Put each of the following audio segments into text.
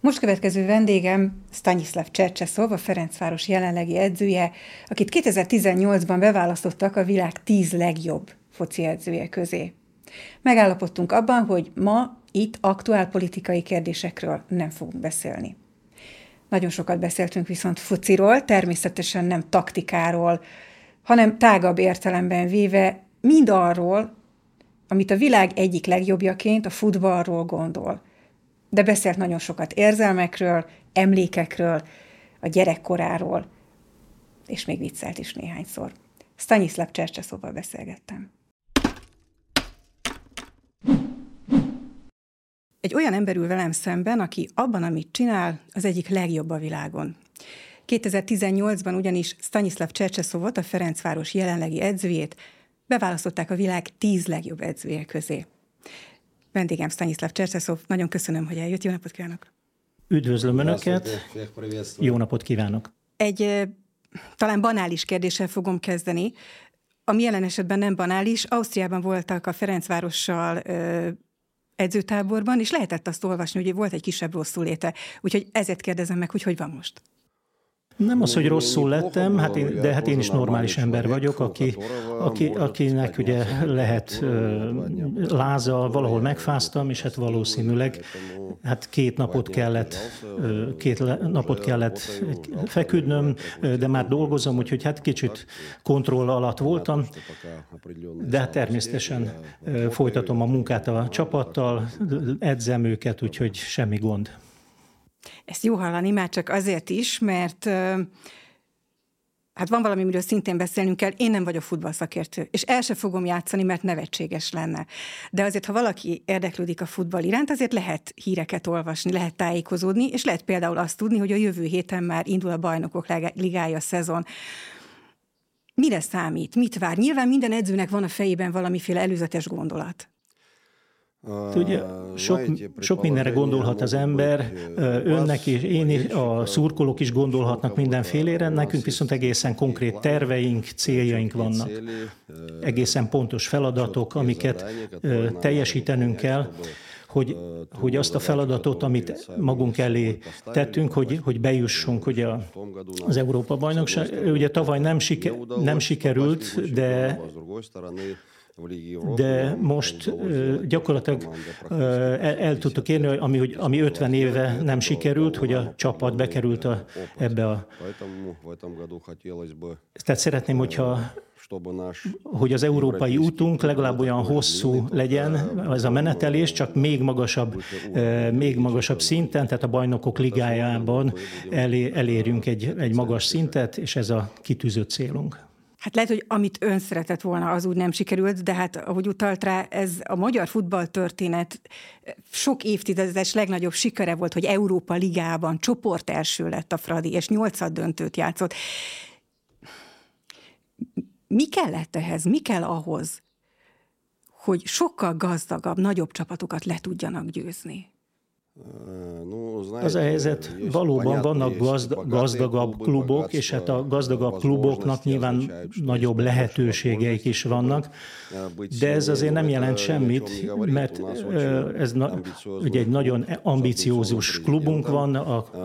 Most következő vendégem Stanislav Csercseszov, a Ferencváros jelenlegi edzője, akit 2018-ban beválasztottak a világ tíz legjobb foci edzője közé. Megállapodtunk abban, hogy ma itt aktuál politikai kérdésekről nem fogunk beszélni. Nagyon sokat beszéltünk viszont fociról, természetesen nem taktikáról, hanem tágabb értelemben véve mind arról, amit a világ egyik legjobbjaként a futballról gondol. De beszélt nagyon sokat érzelmekről, emlékekről, a gyerekkoráról, és még viccelt is néhányszor. Stanislav Csercseszóval beszélgettem. Egy olyan ember ül velem szemben, aki abban, amit csinál, az egyik legjobb a világon. 2018-ban ugyanis Stanislav Csercseszovot, a Ferencváros jelenlegi edzőjét beválasztották a világ tíz legjobb edzője közé. Vendégem Stanislav Csercseszov, nagyon köszönöm, hogy eljött. Jó napot kívánok! Üdvözlöm Önöket! Jó napot kívánok! Egy talán banális kérdéssel fogom kezdeni. Ami jelen esetben nem banális, Ausztriában voltak a Ferencvárossal edzőtáborban, és lehetett azt olvasni, hogy volt egy kisebb rosszuléte. Úgyhogy ezért kérdezem meg, hogy hogy van most. Nem az, hogy rosszul lettem, hát én, de hát én is normális ember vagyok, aki, aki, akinek ugye lehet láza, valahol megfáztam, és hát valószínűleg hát két napot kellett, két napot kellett feküdnöm, de már dolgozom, úgyhogy hát kicsit kontroll alatt voltam, de hát természetesen folytatom a munkát a csapattal, edzem őket, úgyhogy semmi gond. Ezt jó hallani, már csak azért is, mert hát van valami, amiről szintén beszélnünk kell, én nem vagyok futballszakértő, és el se fogom játszani, mert nevetséges lenne. De azért, ha valaki érdeklődik a futball iránt, azért lehet híreket olvasni, lehet tájékozódni, és lehet például azt tudni, hogy a jövő héten már indul a bajnokok ligája szezon. Mire számít? Mit vár? Nyilván minden edzőnek van a fejében valamiféle előzetes gondolat. Ugye, sok, sok mindenre gondolhat az ember, önnek is, én is, a szurkolók is gondolhatnak mindenfélére, nekünk viszont egészen konkrét terveink, céljaink vannak. Egészen pontos feladatok, amiket teljesítenünk kell, hogy, hogy azt a feladatot, amit magunk elé tettünk, hogy, hogy bejussunk ugye az Európa bajnokság. Ugye tavaly nem, siker, nem sikerült, de de most gyakorlatilag el, tudtuk érni, ami, hogy, ami 50 éve nem sikerült, hogy a csapat bekerült a, ebbe a... Tehát szeretném, hogyha hogy az európai útunk legalább olyan hosszú legyen ez a menetelés, csak még magasabb, még magasabb szinten, tehát a bajnokok ligájában elérjünk egy, egy magas szintet, és ez a kitűzött célunk. Hát lehet, hogy amit ön szeretett volna, az úgy nem sikerült, de hát ahogy utalt rá, ez a magyar futballtörténet sok évtizedes legnagyobb sikere volt, hogy Európa Ligában csoport első lett a Fradi, és nyolcad döntőt játszott. Mi kellett ehhez? Mi kell ahhoz, hogy sokkal gazdagabb, nagyobb csapatokat le tudjanak győzni? Az a helyzet, valóban vannak gazd, gazdagabb klubok, és hát a gazdagabb kluboknak nyilván nagyobb lehetőségeik is vannak, de ez azért nem jelent semmit, mert ez na, ugye egy nagyon ambiciózus klubunk van,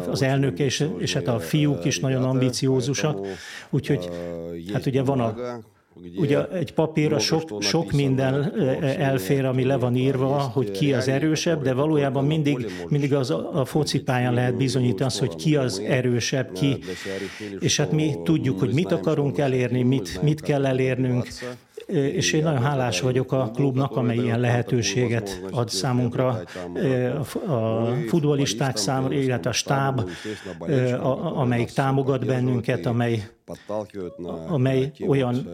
az elnök és, és hát a fiúk is nagyon ambiciózusak, úgyhogy hát ugye van a Ugye egy papírra sok, sok minden elfér, ami le van írva, hogy ki az erősebb, de valójában mindig, mindig az a focipályán lehet bizonyítani azt, hogy ki az erősebb, ki. És hát mi tudjuk, hogy mit akarunk elérni, mit, mit kell elérnünk, és én nagyon hálás vagyok a klubnak, amely ilyen lehetőséget ad számunkra, a futbolisták számára, illetve a stáb, amelyik támogat bennünket, amely amely olyan,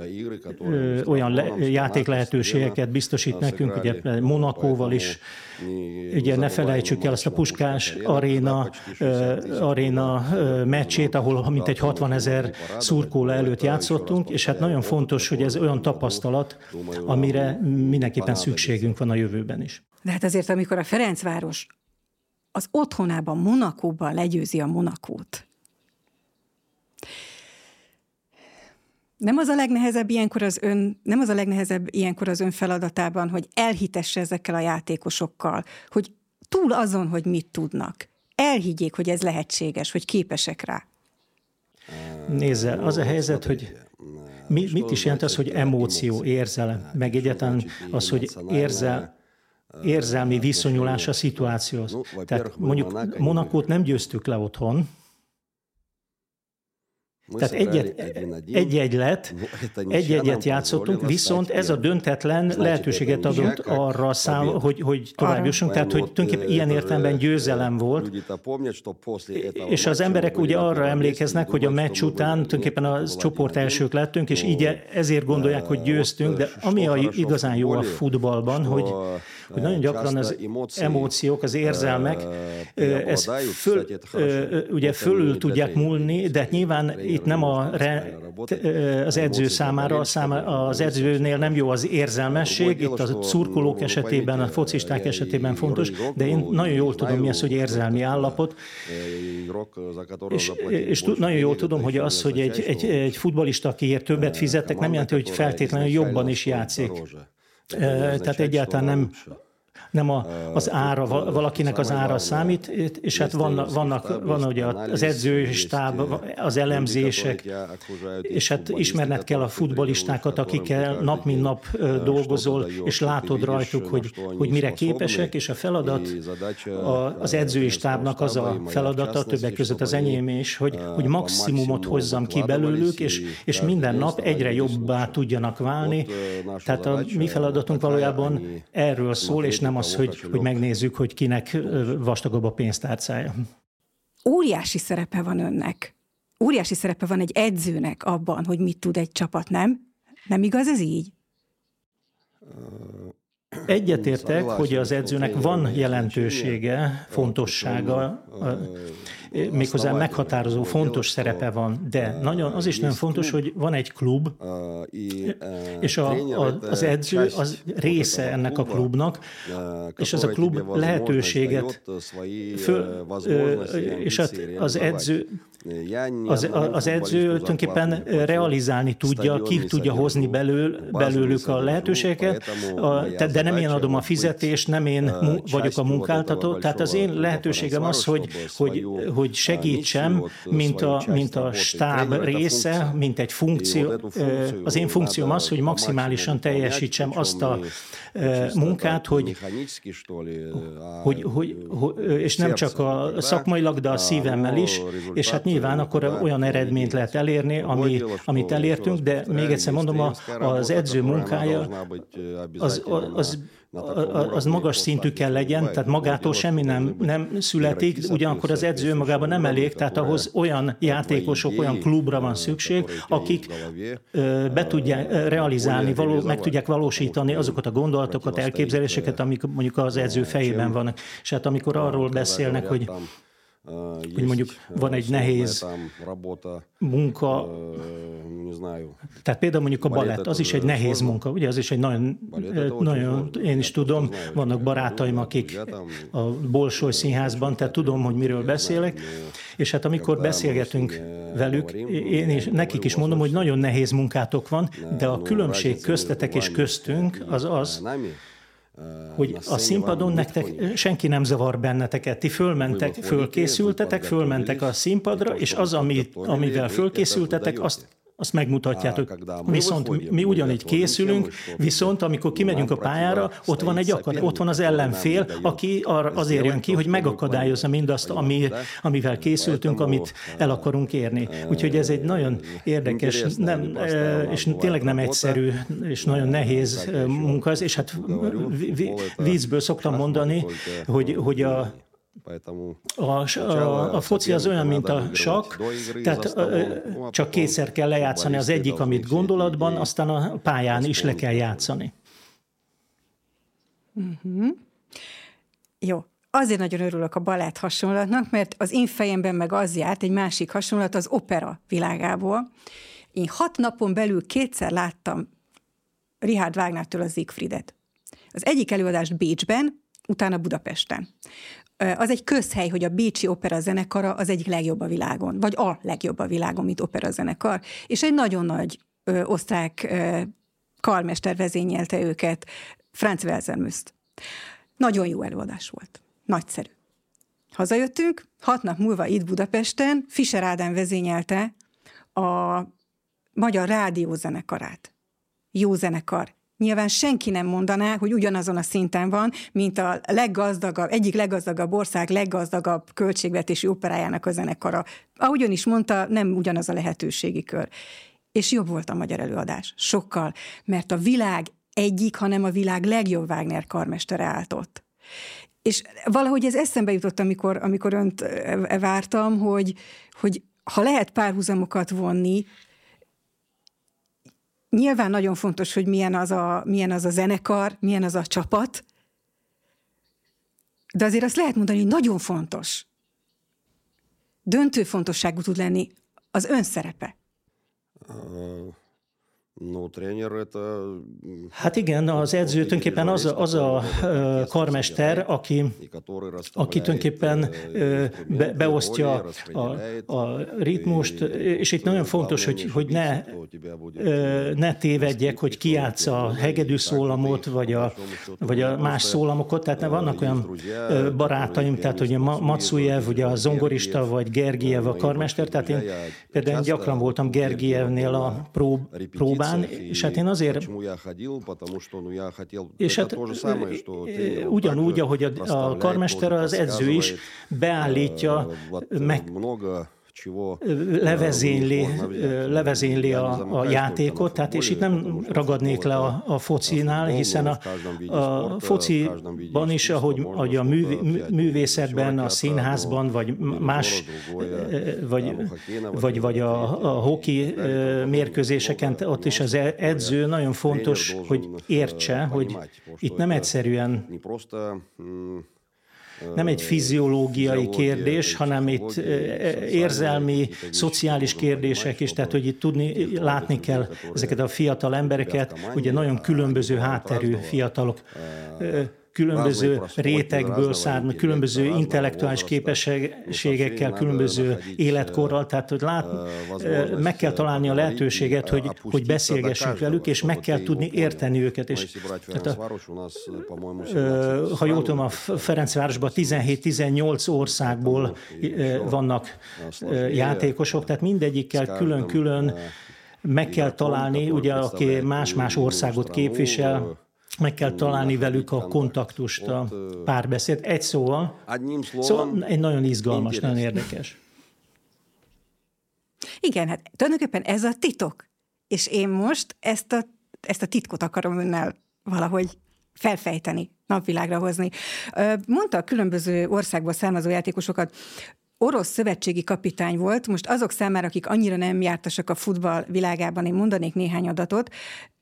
olyan le, játék lehetőségeket biztosít nekünk, ugye Monakóval is, ugye ne felejtsük el azt a Puskás aréna, aréna meccsét, ahol mintegy 60 ezer szurkoló előtt játszottunk, és hát nagyon fontos, hogy ez olyan tapasztalat, amire mindenképpen szükségünk van a jövőben is. De hát azért, amikor a Ferencváros az otthonában, Monakóban legyőzi a Monakót, Nem az a legnehezebb ilyenkor az ön, nem az a legnehezebb ilyenkor az ön feladatában, hogy elhitesse ezekkel a játékosokkal, hogy túl azon, hogy mit tudnak, elhiggyék, hogy ez lehetséges, hogy képesek rá. Nézze, az a helyzet, hogy mi, mit is jelent az, hogy emóció, érzelem, meg egyáltalán az, hogy érzel, érzelmi viszonyulás a szituációhoz. Tehát mondjuk Monakót nem győztük le otthon, tehát egy-egy lett, egy-egyet játszottunk, viszont ez a döntetlen lehetőséget adott arra szám, hogy, hogy tovább jussunk, tehát hogy tulajdonképpen ilyen értelemben győzelem volt. És az emberek ugye arra emlékeznek, hogy a meccs után tulajdonképpen a csoport elsők lettünk, és így ezért gondolják, hogy győztünk, de ami a igazán jó a futballban, hogy, hogy nagyon gyakran az emóciók, az érzelmek, ez föl, ugye fölül tudják múlni, de nyilván itt nem a, az edző számára, az edzőnél nem jó az érzelmesség, itt a szurkolók esetében, a focisták esetében fontos, de én nagyon jól tudom, mi az, hogy érzelmi állapot, és, és nagyon jól tudom, hogy az, hogy egy, egy, egy futbalista, akiért többet fizettek, nem jelenti, hogy feltétlenül jobban is játszik. Tehát egyáltalán nem nem a, az ára, valakinek az ára számít, és hát vannak, vannak, van ugye az edzőstáb, az elemzések, és hát ismerned kell a futbolistákat, akikkel nap mint nap dolgozol, és látod rajtuk, hogy, hogy mire képesek, és a feladat az edzői stábnak az a feladata, többek között az enyém is, hogy, hogy maximumot hozzam ki belőlük, és, és minden nap egyre jobbá tudjanak válni. Tehát a mi feladatunk valójában erről szól, és nem az, hogy, hogy megnézzük, hogy kinek vastagabb a pénztárcája. Óriási szerepe van önnek. Óriási szerepe van egy edzőnek abban, hogy mit tud egy csapat, nem? Nem igaz ez így? Egyetértek, hogy az edzőnek van jelentősége, fontossága, méghozzá meghatározó fontos szerepe van, de nagyon, az is nagyon fontos, hogy van egy klub, és a, a, az edző az része ennek a klubnak, és ez a klub lehetőséget, föl, és az edző az, az edző tulajdonképpen realizálni tudja, ki tudja hozni belül, belőlük a lehetőségeket, de nem én adom a fizetést, nem én vagyok a munkáltató, tehát az én lehetőségem az, hogy, hogy, hogy segítsem, mint a, mint a stáb része, mint egy funkció. Az én funkcióm az, hogy maximálisan teljesítsem azt a munkát, hogy, hogy, hogy, hogy és nem csak a szakmailag, de a szívemmel is, és hát nyilván akkor olyan eredményt lehet elérni, ami, amit elértünk, de még egyszer mondom, az edző munkája az, az az magas szintű kell legyen, tehát magától semmi nem, nem születik, ugyanakkor az edző magában nem elég, tehát ahhoz olyan játékosok, olyan klubra van szükség, akik be tudják realizálni, való, meg tudják valósítani azokat a gondolatokat, elképzeléseket, amik mondjuk az edző fejében vannak. És hát amikor arról beszélnek, hogy hogy mondjuk van egy nehéz munka, tehát például mondjuk a balett, az is egy nehéz munka, ugye, az is egy nagyon, nagyon én is tudom, vannak barátaim, akik a Bolsoly Színházban, tehát tudom, hogy miről beszélek, és hát amikor beszélgetünk velük, én is, nekik is mondom, hogy nagyon nehéz munkátok van, de a különbség köztetek és köztünk az az, hogy a színpadon nektek senki nem zavar benneteket. Ti fölmentek, fölkészültetek, fölmentek a színpadra, és az, amit, amivel fölkészültetek, azt azt megmutatjátok. Viszont mi ugyanígy készülünk, viszont amikor kimegyünk a pályára, ott van egy akad, ott van az ellenfél, aki azért jön ki, hogy megakadályozza mindazt, ami, amivel készültünk, amit el akarunk érni. Úgyhogy ez egy nagyon érdekes, nem, és tényleg nem egyszerű, és nagyon nehéz munka, és hát vízből szoktam mondani, hogy, hogy a a, a, a foci az olyan, mint a sakk, tehát csak kétszer kell lejátszani az egyik, amit gondolatban, aztán a pályán is le kell játszani. Uh-huh. Jó. Azért nagyon örülök a balett hasonlatnak, mert az én fejemben meg az járt egy másik hasonlat az opera világából. Én hat napon belül kétszer láttam Richard Wagnertől az Siegfriedet. Az egyik előadást Bécsben, utána Budapesten az egy közhely, hogy a Bécsi Opera zenekara az egyik legjobb a világon, vagy a legjobb a világon, mint opera zenekar, és egy nagyon nagy ö, osztrák ö, karmester vezényelte őket, Franz Welsermüszt. Nagyon jó előadás volt. Nagyszerű. Hazajöttünk, hat nap múlva itt Budapesten Fischer Ádám vezényelte a magyar rádiózenekarát. Jó zenekar. Nyilván senki nem mondaná, hogy ugyanazon a szinten van, mint a leggazdagabb, egyik leggazdagabb ország leggazdagabb költségvetési operájának a zenekara. Ahogy ön is mondta, nem ugyanaz a lehetőségi kör. És jobb volt a magyar előadás. Sokkal. Mert a világ egyik, hanem a világ legjobb Wagner karmestere állt ott. És valahogy ez eszembe jutott, amikor, amikor önt vártam, hogy, hogy ha lehet párhuzamokat vonni, nyilván nagyon fontos, hogy milyen az, a, milyen az a zenekar, milyen az a csapat, de azért azt lehet mondani, hogy nagyon fontos. Döntő fontosságú tud lenni az ön szerepe. Hát igen, az edző tulajdonképpen az a, az a karmester, aki, aki tulajdonképpen be, beosztja a, a ritmust, és itt nagyon fontos, hogy, hogy ne, ne tévedjek, hogy ki a hegedű szólamot, vagy a, vagy a más szólamokat, tehát vannak olyan barátaim, tehát hogy a Matsujev, ugye a zongorista, vagy Gergiev a karmester, tehát én például gyakran voltam Gergievnél a prób, próbán, után, és hát én azért... És hát ugyanúgy, ahogy a, a karmester, az edző is beállítja, meg, levezényli, levezényli a, a játékot, tehát és itt nem ragadnék le a, a focinál, hiszen a, a fociban is, ahogy, ahogy a mű, művészetben, a színházban, vagy más, vagy, vagy, vagy a, a hoki mérkőzéseken, ott is az e-, edző nagyon fontos, hogy értse, hogy itt nem egyszerűen nem egy fiziológiai kérdés, hanem itt érzelmi, szociális kérdések is, tehát hogy itt tudni, látni kell ezeket a fiatal embereket, ugye nagyon különböző hátterű fiatalok különböző rétegből származó, különböző intellektuális képességekkel, különböző életkorral, tehát hogy lát, meg kell találni a lehetőséget, hogy, hogy beszélgessünk velük, és meg kell tudni érteni őket. És, tehát a, ha jól tudom, a Ferencvárosban 17-18 országból vannak játékosok, tehát mindegyikkel külön-külön meg kell találni, ugye, aki más-más országot képvisel, meg kell találni velük a kontaktust, a párbeszéd. Egy szóval, szóval egy nagyon izgalmas, nagyon érdekes. Igen, hát tulajdonképpen ez a titok. És én most ezt a, ezt a titkot akarom önnel valahogy felfejteni, napvilágra hozni. Mondta a különböző országból származó játékosokat, orosz szövetségi kapitány volt, most azok számára, akik annyira nem jártasak a futball világában, én mondanék néhány adatot,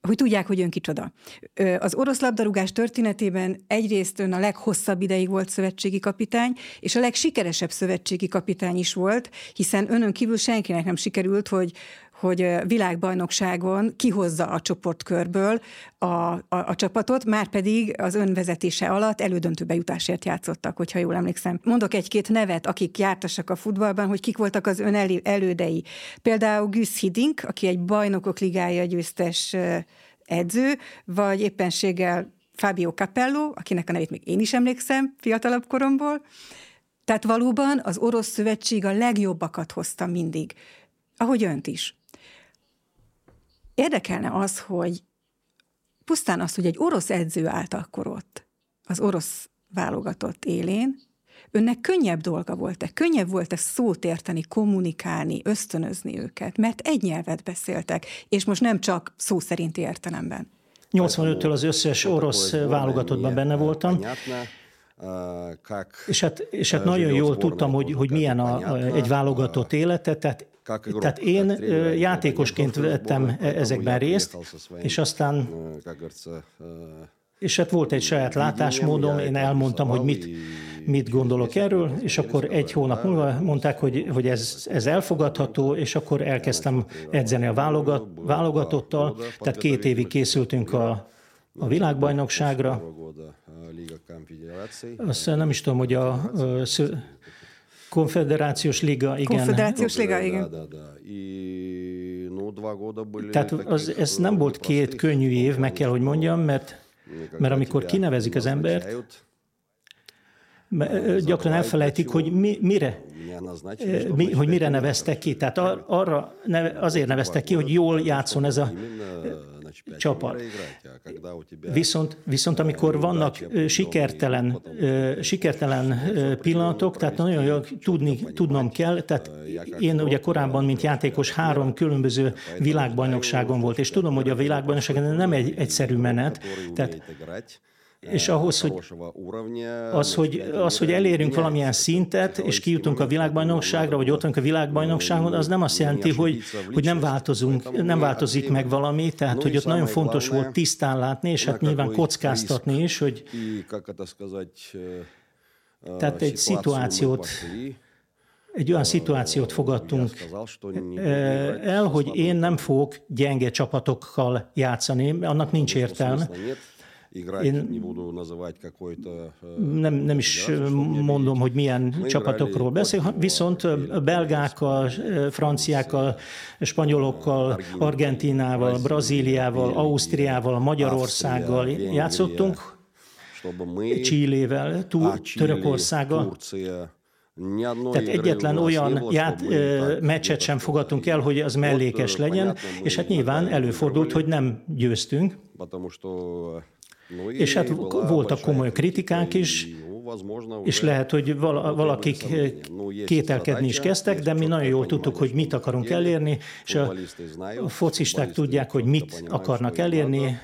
hogy tudják, hogy ön kicsoda. Az orosz labdarúgás történetében egyrészt ön a leghosszabb ideig volt szövetségi kapitány, és a legsikeresebb szövetségi kapitány is volt, hiszen önön kívül senkinek nem sikerült, hogy hogy világbajnokságon kihozza a csoportkörből a, a, a csapatot, már pedig az önvezetése alatt elődöntő bejutásért játszottak, hogyha jól emlékszem. Mondok egy-két nevet, akik jártasak a futballban, hogy kik voltak az ön elő, elődei. Például Güsz Hiddink, aki egy bajnokok ligája győztes edző, vagy éppenséggel Fábio Capello, akinek a nevét még én is emlékszem fiatalabb koromból. Tehát valóban az orosz szövetség a legjobbakat hozta mindig, ahogy önt is. Érdekelne az, hogy pusztán az, hogy egy orosz edző állt akkor ott, az orosz válogatott élén, önnek könnyebb dolga volt-e? Könnyebb volt-e szót érteni, kommunikálni, ösztönözni őket? Mert egy nyelvet beszéltek, és most nem csak szó szerinti értelemben. 85-től az összes orosz válogatottban benne voltam. És hát, és hát nagyon jól tudtam, hogy, hogy milyen a, egy válogatott élete, tehát tehát én játékosként vettem e- ezekben részt, és aztán és hát volt egy saját látásmódom, én elmondtam, hogy mit, mit gondolok erről, és akkor egy hónap múlva mondták, hogy, hogy ez, ez elfogadható, és akkor elkezdtem edzeni a válogat, válogatottal, tehát két évig készültünk a, a világbajnokságra. Azt nem is tudom, hogy a, a Konfederációs Liga, igen. Konfederációs Liga, igen. Tehát az, ez nem volt két könnyű év, meg kell, hogy mondjam, mert, mert amikor kinevezik az embert, gyakran elfelejtik, hogy mi, mire, mi, hogy mire neveztek ki. Tehát arra azért neveztek ki, hogy jól játszon ez a csapat. Viszont, viszont amikor vannak sikertelen, sikertelen pillanatok, tehát nagyon jól tudni, tudnom kell, tehát én ugye korábban, mint játékos, három különböző világbajnokságon volt, és tudom, hogy a világbajnokság nem egy egyszerű menet, tehát és ahhoz, hogy az, hogy, az, hogy elérünk valamilyen szintet, és kijutunk a világbajnokságra, vagy ott a világbajnokságon, az nem azt jelenti, hogy, hogy nem változunk, nem változik meg valami, tehát hogy ott nagyon fontos volt tisztán látni, és hát nyilván kockáztatni is, hogy tehát egy szituációt, egy olyan szituációt fogadtunk el, hogy én nem fogok gyenge csapatokkal játszani, annak nincs értelme. Én nem, nem is mondom, hogy milyen csapatokról beszél, viszont a belgákkal, franciákkal, spanyolokkal, Argentinával, Brazíliával, Ausztriával, Magyarországgal játszottunk, Csillével, Törökországgal. Tehát egyetlen olyan ját, meccset sem fogadtunk el, hogy az mellékes legyen, és hát nyilván előfordult, hogy nem győztünk. És hát voltak komoly kritikák is, és lehet, hogy valakik kételkedni is kezdtek, de mi nagyon jól tudtuk, hogy mit akarunk elérni, és a focisták tudják, hogy mit akarnak elérni,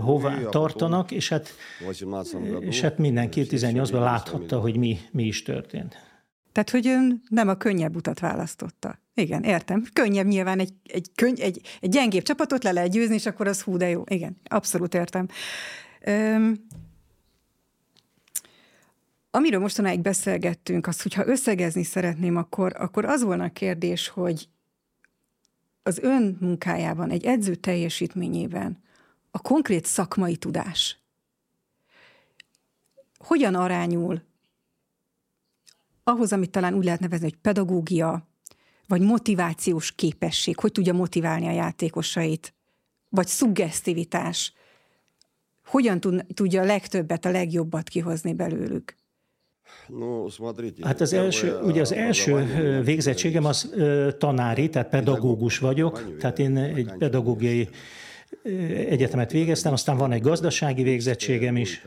hová tartanak, és hát, és hát mindenki 18-ban láthatta, hogy mi, mi is történt. Tehát, hogy ön nem a könnyebb utat választotta. Igen, értem. Könnyebb nyilván egy, egy, könny, egy, egy gyengébb csapatot le lehet győzni, és akkor az hú, de jó. Igen, abszolút értem. Öm, amiről mostanáig beszélgettünk, az, hogyha összegezni szeretném, akkor, akkor az volna a kérdés, hogy az ön munkájában, egy edző teljesítményében a konkrét szakmai tudás hogyan arányul ahhoz, amit talán úgy lehet nevezni, hogy pedagógia, vagy motivációs képesség, hogy tudja motiválni a játékosait, vagy szuggesztivitás, hogyan tudja a legtöbbet, a legjobbat kihozni belőlük? Hát az első, ugye az első végzettségem az tanári, tehát pedagógus vagyok, tehát én egy pedagógiai egyetemet végeztem, aztán van egy gazdasági végzettségem is.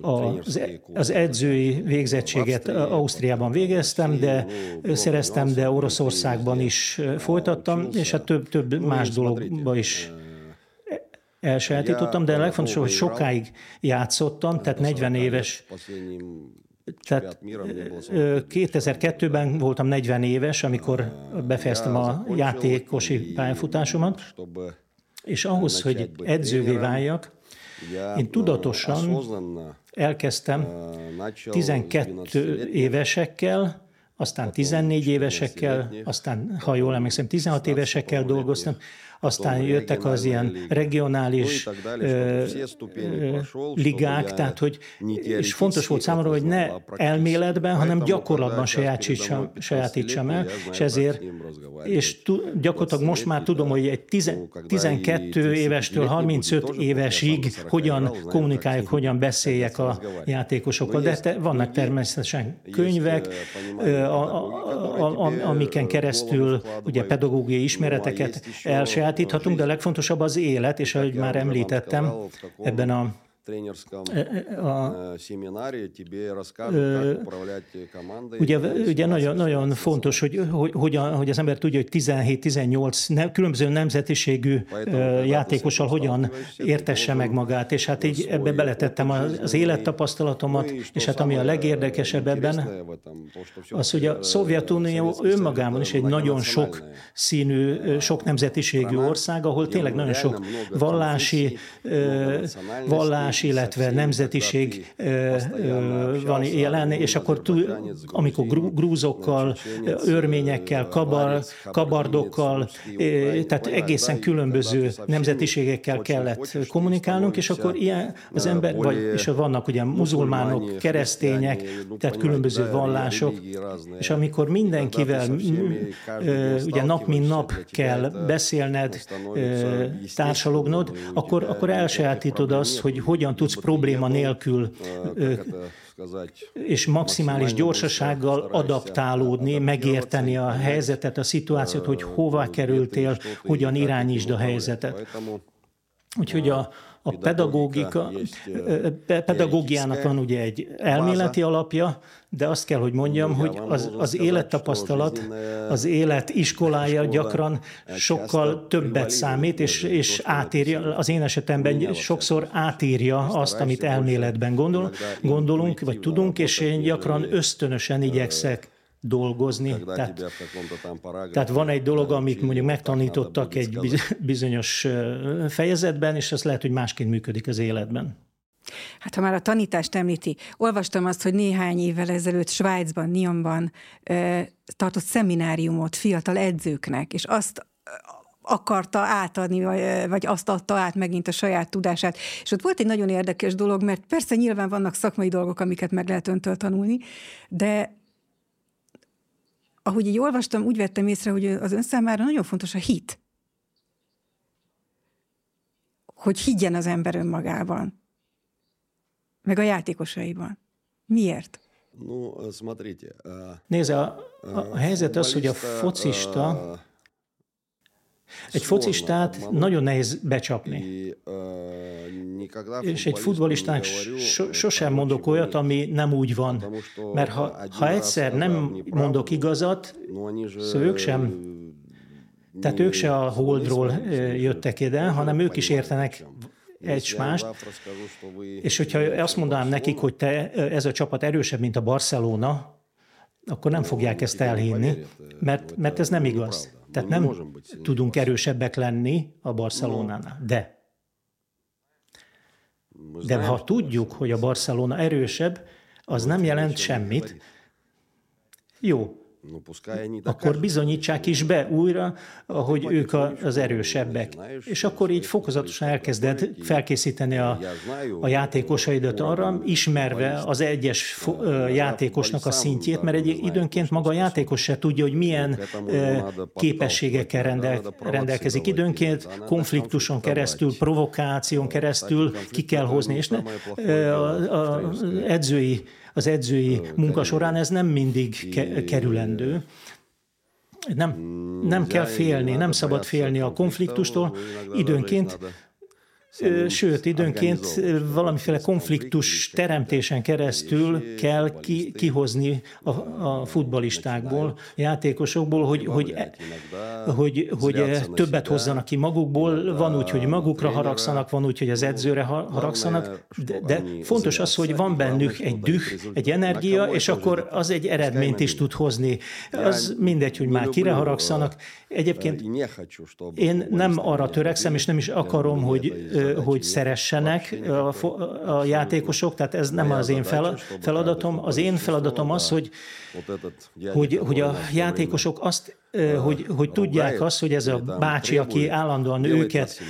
Az, az edzői végzettséget Ausztriában végeztem, de szereztem, de Oroszországban is folytattam, és hát több, több más dologba is elsajátítottam, de a legfontosabb, hogy sokáig játszottam, tehát 40 éves tehát 2002-ben voltam 40 éves, amikor befejeztem a játékosi pályafutásomat, és ahhoz, hogy edzővé váljak, én tudatosan elkezdtem 12 évesekkel, aztán 14 évesekkel, aztán, ha jól emlékszem, 16 évesekkel dolgoztam, aztán jöttek az ilyen regionális ligák, tehát hogy, és fontos volt számomra, hogy ne elméletben, hanem gyakorlatban sajátítsam, sajátítsam el, és ezért, és gyakorlatilag most már tudom, hogy egy 12 évestől 35 évesig hogyan kommunikáljak, hogyan beszéljek a játékosokkal, de te, vannak természetesen könyvek, amiken keresztül ugye pedagógiai ismereteket elsajátítják, sajátíthatunk, de a legfontosabb az élet, és ahogy már említettem, ebben a a, ugye, ugye nagyon, nagyon fontos, hogy, hogy, hogy, a, hogy az ember tudja, hogy 17-18 ne, különböző nemzetiségű játékossal hogyan értesse meg magát, és hát így ebbe beletettem az, az élettapasztalatomat, és hát ami a legérdekesebb ebben, az, hogy a Szovjetunió önmagában is egy nagyon sok színű, sok nemzetiségű ország, ahol tényleg nagyon sok vallási, vallás, vallás, illetve nemzetiség van jelen, és akkor amikor grúzokkal, örményekkel, kabar, kabardokkal, tehát egészen különböző nemzetiségekkel kellett kommunikálnunk, és akkor ilyen az ember, vagy, és vannak ugye muzulmánok, keresztények, tehát különböző vallások, és amikor mindenkivel ugye nap mint nap kell beszélned, társalognod, akkor, akkor elsajátítod azt, hogy hogyan hogyan tudsz probléma nélkül és maximális gyorsasággal adaptálódni, megérteni a helyzetet, a szituációt, hogy hova kerültél, hogyan irányítsd a helyzetet. Úgyhogy a, a pedagógika, pedagógiának van ugye egy elméleti alapja, de azt kell, hogy mondjam, hogy az, az élettapasztalat, az élet iskolája gyakran sokkal többet számít, és, és átírja, az én esetemben sokszor átírja azt, amit elméletben gondol, gondolunk, vagy tudunk, és én gyakran ösztönösen igyekszek dolgozni. Tehát, tehát van egy dolog, amit mondjuk megtanítottak egy bizonyos fejezetben, és az lehet, hogy másként működik az életben. Hát ha már a tanítást említi, olvastam azt, hogy néhány évvel ezelőtt Svájcban, Nyomban tartott szemináriumot fiatal edzőknek, és azt akarta átadni, vagy azt adta át megint a saját tudását. És ott volt egy nagyon érdekes dolog, mert persze nyilván vannak szakmai dolgok, amiket meg lehet öntől tanulni, de ahogy így olvastam, úgy vettem észre, hogy az ön számára nagyon fontos a hit. Hogy higgyen az ember önmagában. Meg a játékosaiban. Miért? Nézze, a, a helyzet az, hogy a focista egy focistát nagyon nehéz becsapni. És egy futbolistának so, sosem mondok olyat, ami nem úgy van. Mert ha, ha egyszer nem mondok igazat, szóval ők sem tehát ők se a holdról jöttek ide, hanem ők is értenek egy mást, és hogyha azt mondanám nekik, hogy te, ez a csapat erősebb, mint a Barcelona, akkor nem fogják ezt elhinni, mert, mert ez nem igaz. Tehát nem tudunk erősebbek lenni a Barcelonánál. De, de ha tudjuk, hogy a Barcelona erősebb, az nem jelent semmit. Jó, akkor bizonyítsák is be újra, hogy ők az erősebbek. És akkor így fokozatosan elkezded felkészíteni a, a játékosaidat arra, ismerve az egyes játékosnak a szintjét, mert egy időnként maga a játékos se tudja, hogy milyen képességekkel rendel, rendelkezik. Időnként konfliktuson keresztül, provokáción keresztül ki kell hozni, és ne, az edzői az edzői munka során ez nem mindig ke- kerülendő. Nem, nem kell félni, nem szabad félni a konfliktustól. Időnként Sőt, időnként valamiféle konfliktus teremtésen keresztül kell ki, kihozni a, a futbalistákból, játékosokból, hogy, hogy, hogy, hogy többet hozzanak ki magukból. Van úgy, hogy magukra haragszanak, van úgy, hogy az edzőre haragszanak, de, de fontos az, hogy van bennük egy düh, egy energia, és akkor az egy eredményt is tud hozni. Az mindegy, hogy már kire haragszanak. Egyébként én nem arra törekszem, és nem is akarom, hogy hogy szeressenek a, a játékosok, tehát ez nem az én feladatom. Az én feladatom az, hogy, hogy, hogy a játékosok azt hogy, hogy tudják azt, hogy ez a bácsi, aki állandóan őket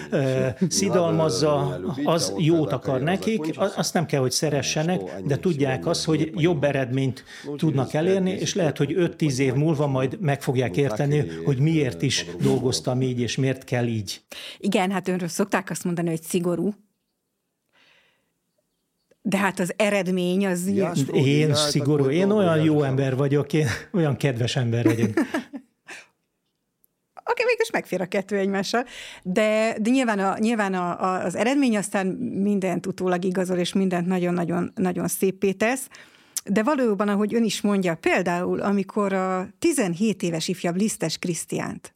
szidalmazza, az jót akar nekik, azt nem kell, hogy szeressenek, de tudják azt, hogy jobb eredményt tudnak elérni, és lehet, hogy 5-10 év múlva majd meg fogják érteni, hogy miért is dolgoztam így, és miért kell így. Igen, hát önről szokták azt mondani, hogy szigorú, de hát az eredmény az... Én szigorú, én olyan jó ember vagyok, én olyan kedves ember vagyok. Aki mégis megfér a kettő egymással. De, de nyilván, a, nyilván a, a, az eredmény aztán mindent utólag igazol, és mindent nagyon-nagyon nagyon szépé tesz. De valóban, ahogy ön is mondja, például, amikor a 17 éves ifjabb Lisztes Krisztiánt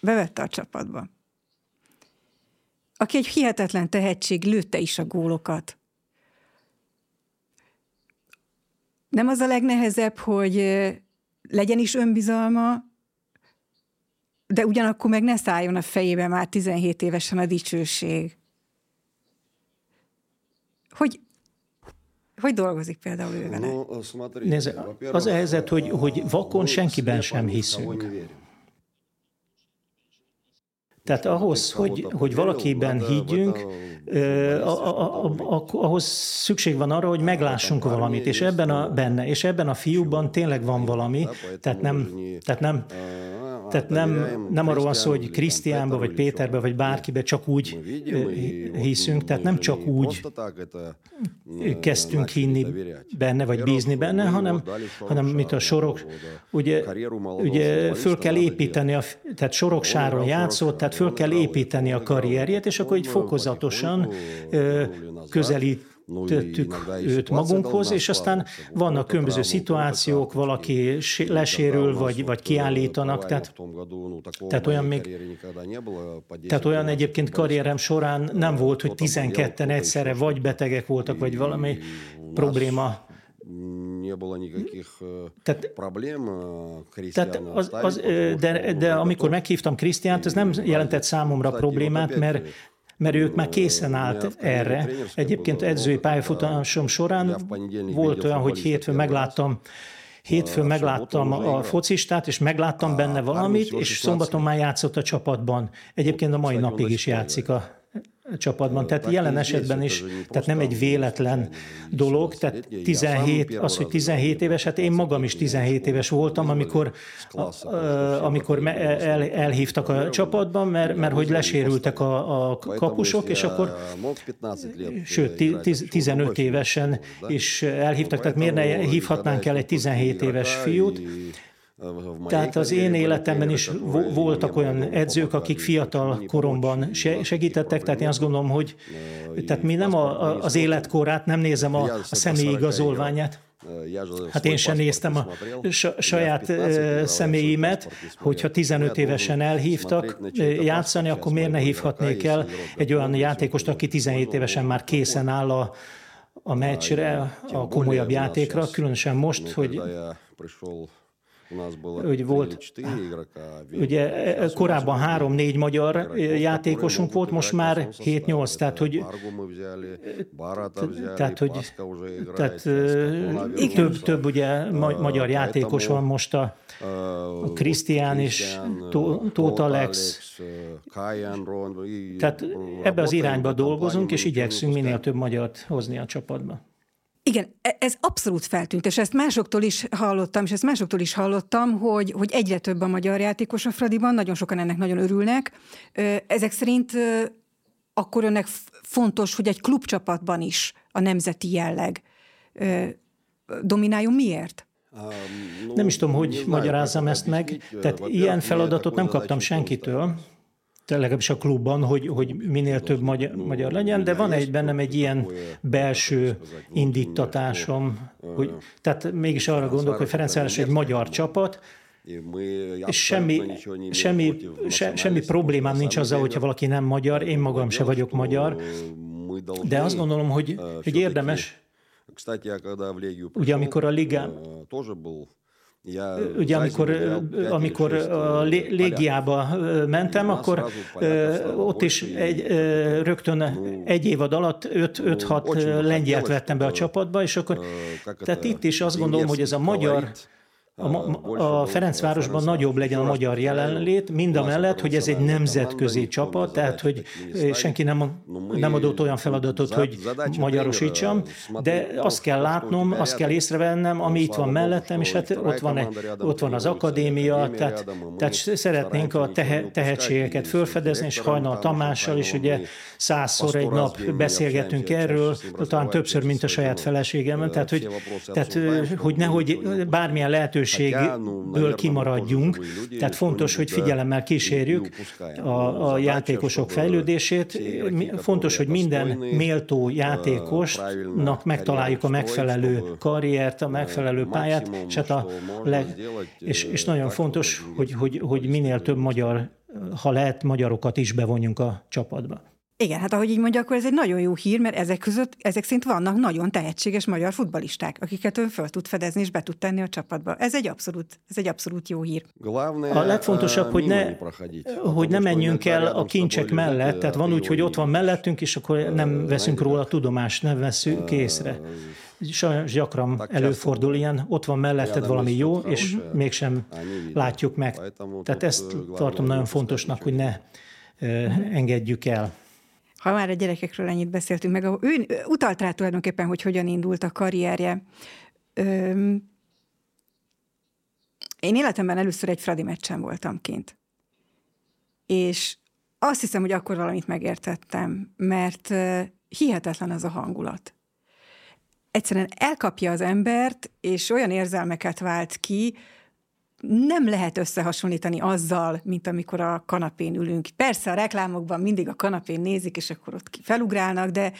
bevette a csapatba, aki egy hihetetlen tehetség, lőtte is a gólokat. Nem az a legnehezebb, hogy legyen is önbizalma, de ugyanakkor meg ne szálljon a fejébe már 17 évesen a dicsőség. Hogy, hogy dolgozik például ő vele? Nézze, az a helyzet, hogy, hogy vakon senkiben sem hiszünk. Tehát ahhoz, hogy, hogy valakiben higgyünk, ahhoz szükség van arra, hogy meglássunk valamit, és ebben a benne, és ebben a fiúban tényleg van valami, tehát nem, tehát nem tehát nem, nem arról van szó, hogy Krisztiánba, vagy Péterbe, vagy bárkibe csak úgy hiszünk, tehát nem csak úgy kezdtünk hinni benne, vagy bízni benne, hanem, hanem mint a sorok, ugye, ugye föl kell építeni, a, tehát soroksáron játszott, tehát föl kell építeni a karrierjét, és akkor így fokozatosan közelít tettük őt magunkhoz, és aztán vannak különböző szituációk, valaki lesérül, vagy, vagy kiállítanak, tehát, tehát olyan még, tehát olyan egyébként karrierem során nem volt, hogy 12-en egyszerre vagy betegek voltak, vagy valami probléma не было никаких tehát, проблем tehát az, az, de, de amikor meghívtam Krisztiánt, ez nem jelentett számomra problémát, mert mert ők már készen állt erre. Egyébként edzői pályafutásom során volt olyan, hogy hétfőn megláttam Hétfőn megláttam a focistát, és megláttam benne valamit, és szombaton már játszott a csapatban. Egyébként a mai napig is játszik a csapatban. Tehát jelen esetben is, tehát nem egy véletlen dolog, tehát 17, az, hogy 17 éves, hát én magam is 17 éves voltam, amikor, amikor el, elhívtak a csapatban, mert, mert hogy lesérültek a, a kapusok, és akkor, sőt, 15 évesen is elhívtak, tehát miért ne hívhatnánk el egy 17 éves fiút, tehát az én életemben is voltak olyan edzők, akik fiatal koromban segítettek, tehát én azt gondolom, hogy tehát mi nem a, az életkorát, nem nézem a, a személyi igazolványát, Hát én sem néztem a saját személyimet, hogyha 15 évesen elhívtak játszani, akkor miért ne hívhatnék el egy olyan játékost, aki 17 évesen már készen áll a, a meccsre, a komolyabb játékra, különösen most, hogy hogy volt, ugye korábban három-négy magyar játékosunk volt, most már 7-8, tehát hogy, tehát, hogy tehát, több, több ugye magyar játékos van most a, a Krisztián és Tóth Alex. Tehát ebbe az irányba dolgozunk, és igyekszünk minél több magyart hozni a csapatba. Igen, e- ez abszolút feltűnt, és ezt másoktól is hallottam, és ezt másoktól is hallottam, hogy, hogy egyre több a magyar játékos a Fradiban, nagyon sokan ennek nagyon örülnek. Ezek szerint akkor önnek fontos, hogy egy klubcsapatban is a nemzeti jelleg domináljon. Miért? Nem is tudom, hogy magyarázzam ezt meg. Tehát ilyen feladatot nem kaptam senkitől, legalábbis a klubban, hogy, hogy minél több magyar, magyar legyen, de van egy bennem egy ilyen belső indítatásom, hogy, tehát mégis arra gondolok, hogy Ferencváros egy magyar csapat, és semmi, semmi, se, semmi problémám nincs azzal, hogyha valaki nem magyar, én magam se vagyok magyar, de azt gondolom, hogy, hogy érdemes, ugye amikor a ligán, Ugye amikor, amikor a légiába mentem, akkor ott is egy, rögtön egy évad alatt 5-6 lengyelt vettem be a csapatba, és akkor, tehát itt is azt gondolom, hogy ez a magyar a, a Ferencvárosban nagyobb legyen a magyar jelenlét, mind a mellett, hogy ez egy nemzetközi csapat, tehát hogy senki nem, nem adott olyan feladatot, hogy magyarosítsam, de azt kell látnom, azt kell észrevennem, ami itt van mellettem, és hát ott van, ott van az akadémia, tehát, tehát szeretnénk a tehe, tehetségeket fölfedezni, és Hajnal Tamással is ugye százszor egy nap beszélgetünk erről, talán többször, mint a saját feleségem, tehát hogy, tehát, hogy nehogy bármilyen lehetőség lehetőségből kimaradjunk. Tehát fontos, hogy figyelemmel kísérjük a, a játékosok fejlődését. Fontos, hogy minden méltó játékosnak megtaláljuk a megfelelő karriert, a megfelelő pályát, és, hát a leg, és, és nagyon fontos, hogy, hogy, hogy minél több magyar, ha lehet, magyarokat is bevonjunk a csapatba. Igen, hát ahogy így mondja, akkor ez egy nagyon jó hír, mert ezek között, ezek szerint vannak nagyon tehetséges magyar futbalisták, akiket ön föl tud fedezni és be tud tenni a csapatba. Ez egy abszolút, ez egy abszolút jó hír. A legfontosabb, hogy ne, hogy ne menjünk el a kincsek mellett, tehát van úgy, hogy ott van mellettünk, és akkor nem veszünk róla tudomást, nem veszünk észre. Sajnos gyakran előfordul ilyen, ott van melletted valami jó, és mégsem látjuk meg. Tehát ezt tartom nagyon fontosnak, hogy ne engedjük el ha már a gyerekekről ennyit beszéltünk meg, ő utalt rá tulajdonképpen, hogy hogyan indult a karrierje. Öm, én életemben először egy Fradi meccsen voltam kint. És azt hiszem, hogy akkor valamit megértettem, mert hihetetlen az a hangulat. Egyszerűen elkapja az embert, és olyan érzelmeket vált ki, nem lehet összehasonlítani azzal, mint amikor a kanapén ülünk. Persze a reklámokban mindig a kanapén nézik, és akkor ott felugrálnak, de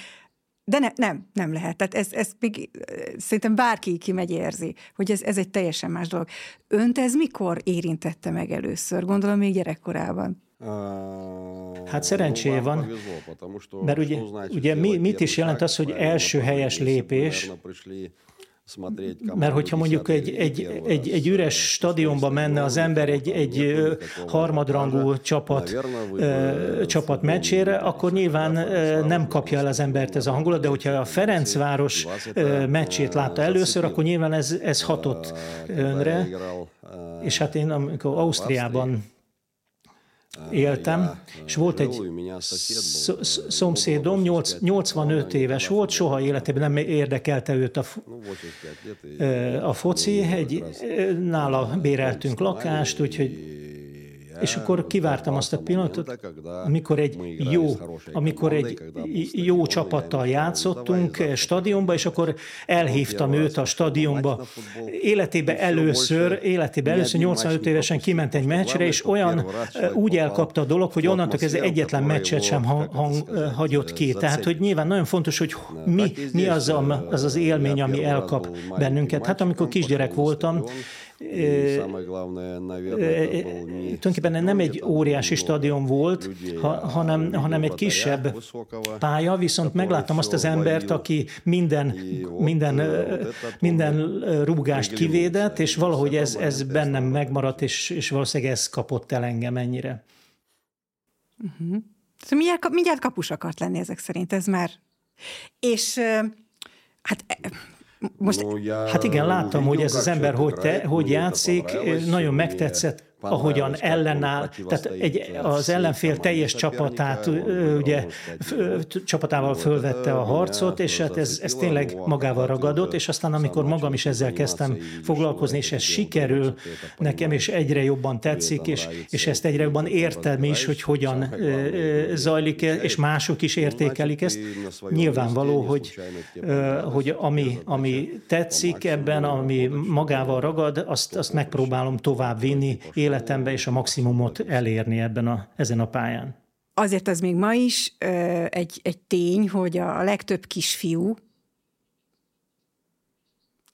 de ne, nem, nem lehet. Tehát ez, ez még, szerintem bárki kimegy érzi, hogy ez, ez egy teljesen más dolog. Önt ez mikor érintette meg először? Gondolom még gyerekkorában. Hát szerencséje van, mert ugye, ugye mit is jelent az, hogy első helyes lépés, mert hogyha mondjuk egy, egy, egy, egy üres stadionba menne az ember egy, egy harmadrangú csapat, csapat meccsére, akkor nyilván nem kapja el az embert ez a hangulat, de hogyha a Ferencváros meccsét látta először, akkor nyilván ez, ez hatott önre. És hát én amikor Ausztriában éltem, és volt egy szomszédom, 85 éves volt, soha életében nem érdekelte őt a, a foci, egy, nála béreltünk lakást, úgyhogy és akkor kivártam azt a pillanatot, amikor egy jó, amikor egy jó csapattal játszottunk stadionba, és akkor elhívtam őt a stadionba. Életébe először, életébe először 85 évesen kiment egy meccsre, és olyan úgy elkapta a dolog, hogy onnantól ez egyetlen meccset sem hang, hagyott ki. Tehát, hogy nyilván nagyon fontos, hogy mi, mi az, a, az az élmény, ami elkap bennünket. Hát amikor kisgyerek voltam, tulajdonképpen nem egy óriási stadion volt, ha, hanem, hanem egy kisebb pálya, viszont megláttam azt az embert, aki minden, minden, minden rúgást kivédett, és valahogy ez, ez bennem megmaradt, és, és valószínűleg ez kapott el engem ennyire. Uh-huh. Szóval mindjárt, mindjárt kapus akart lenni ezek szerint, ez már. És hát most, hát igen, láttam, hogy ez az ember hogy, te, hogy játszik, nagyon megtetszett ahogyan ellenáll, tehát egy, az ellenfél teljes csapatát, ugye csapatával fölvette a harcot, és hát ez, ez tényleg magával ragadott, és aztán amikor magam is ezzel kezdtem foglalkozni, és ez sikerül nekem, és egyre jobban tetszik, és, és ezt egyre jobban értem is, hogy hogyan zajlik, és mások is értékelik ezt. Nyilvánvaló, hogy, hogy ami, ami tetszik ebben, ami magával ragad, azt, azt megpróbálom tovább vinni, életembe és a maximumot elérni ebben a, ezen a pályán. Azért az még ma is ö, egy, egy tény, hogy a legtöbb kisfiú,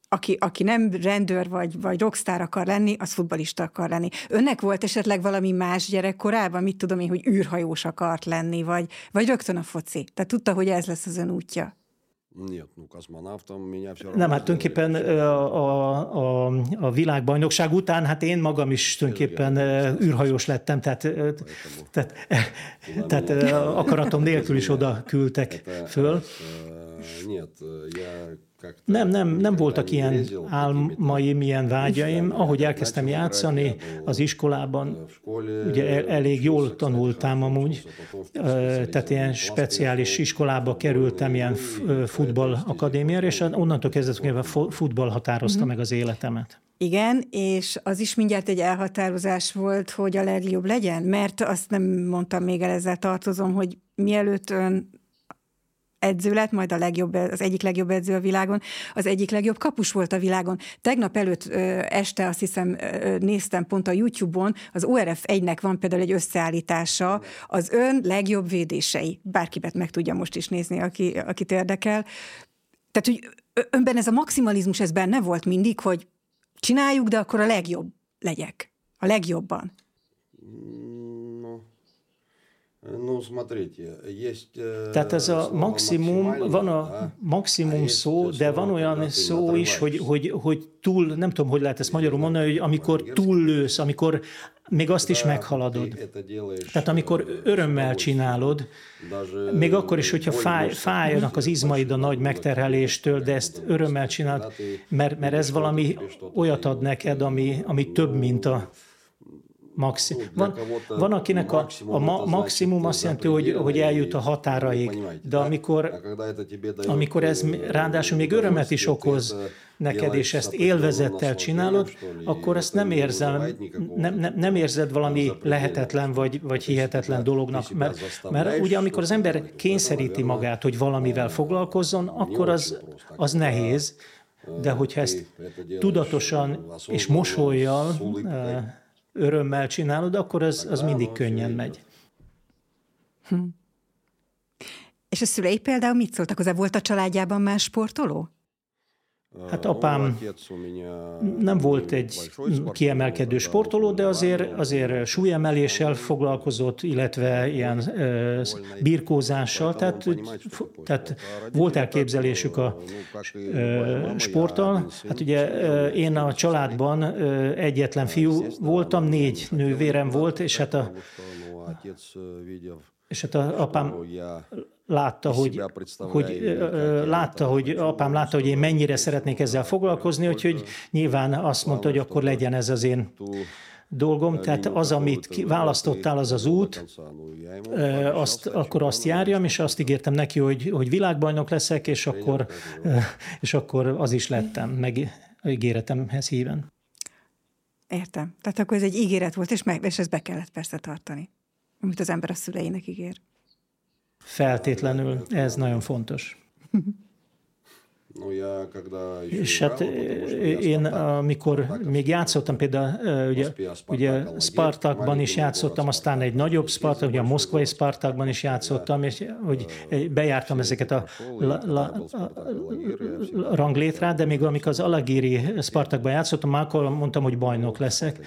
aki, aki nem rendőr vagy, vagy rockstar akar lenni, az futbalista akar lenni. Önnek volt esetleg valami más gyerekkorában, mit tudom én, hogy űrhajós akart lenni, vagy, vagy rögtön a foci? Tehát tudta, hogy ez lesz az ön útja? Nem, hát tulajdonképpen a, a, a, a világbajnokság után, hát én magam is tulajdonképpen űrhajós lettem, tehát, tehát, tehát akaratom nélkül is oda küldtek föl. Nem, nem, nem voltak ilyen álmaim, ilyen vágyaim. Ahogy elkezdtem játszani az iskolában, ugye elég jól tanultam amúgy, tehát ilyen speciális iskolába kerültem, ilyen futball akadémiára, és onnantól kezdve futball határozta meg az életemet. Igen, és az is mindjárt egy elhatározás volt, hogy a legjobb legyen, mert azt nem mondtam még el, ezzel tartozom, hogy mielőtt ön edző lett, majd a legjobb, az egyik legjobb edző a világon, az egyik legjobb kapus volt a világon. Tegnap előtt este azt hiszem néztem pont a YouTube-on, az ORF 1-nek van például egy összeállítása, az ön legjobb védései. Bárkibet meg tudja most is nézni, aki, akit érdekel. Tehát, hogy önben ez a maximalizmus, ez benne volt mindig, hogy csináljuk, de akkor a legjobb legyek. A legjobban. Tehát ez a maximum, van a maximum szó, de van olyan szó is, hogy, hogy, hogy túl, nem tudom, hogy lehet ezt magyarul mondani, hogy amikor túllősz, amikor még azt is meghaladod. Tehát amikor örömmel csinálod, még akkor is, hogyha fáj, fájnak az izmaid a nagy megterheléstől, de ezt örömmel csinálod, mert, mert ez valami olyat ad neked, ami, ami több, mint a, Maxi. Van, van akinek a, a ma, maximum azt jelenti, hogy, hogy eljut a határaig, de amikor, amikor ez ráadásul még örömet is okoz neked, és ezt élvezettel csinálod, akkor ezt nem érzem, nem, nem, nem érzed valami lehetetlen vagy, vagy hihetetlen dolognak, mert, mert ugye amikor az ember kényszeríti magát, hogy valamivel foglalkozzon, akkor az, az nehéz, de hogyha ezt tudatosan és mosolyjal örömmel csinálod, akkor az, az mindig könnyen megy. Hm. És a szülei például mit szóltak hozzá? Volt a családjában más sportoló? Hát apám nem volt egy kiemelkedő sportoló, de azért, azért súlyemeléssel foglalkozott, illetve ilyen birkózással, tehát, tehát volt elképzelésük a sporttal. Hát ugye én a családban egyetlen fiú voltam, négy nővérem volt, és hát a és hát a apám látta, hogy, hogy látta, hogy apám látta, hogy én mennyire szeretnék ezzel foglalkozni, úgyhogy nyilván azt mondta, hogy akkor legyen ez az én dolgom, tehát az, amit választottál, az az út, azt, akkor azt járjam, és azt ígértem neki, hogy, hogy világbajnok leszek, és akkor, és akkor az is lettem, meg ígéretemhez híven. Értem. Tehát akkor ez egy ígéret volt, és, meg, és ezt be kellett persze tartani, amit az ember a szüleinek ígér. Feltétlenül, ez nagyon fontos. És hát én, amikor még játszottam, például ugye, ugye Spartakban is játszottam, aztán egy nagyobb Spartak, ugye a moszkvai Spartakban is játszottam, és hogy bejártam ezeket a, la, la, a ranglétrát, de még amikor az Alagiri Spartakban játszottam, akkor mondtam, hogy bajnok leszek,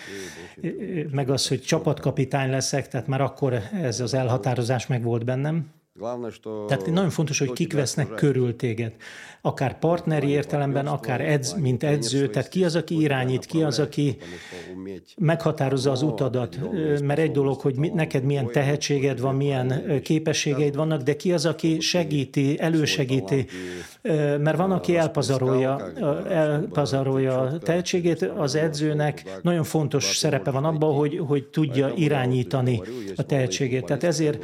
meg az, hogy csapatkapitány leszek, tehát már akkor ez az elhatározás meg volt bennem. Tehát nagyon fontos, hogy kik vesznek körül téged. Akár partneri értelemben, akár edz, mint edző, tehát ki az, aki irányít, ki az, aki meghatározza az utadat. Mert egy dolog, hogy neked milyen tehetséged van, milyen képességeid vannak, de ki az, aki segíti, elősegíti. Mert van, aki elpazarolja, elpazarolja a tehetségét, az edzőnek nagyon fontos szerepe van abban, hogy, hogy tudja irányítani a tehetségét. Tehát ezért,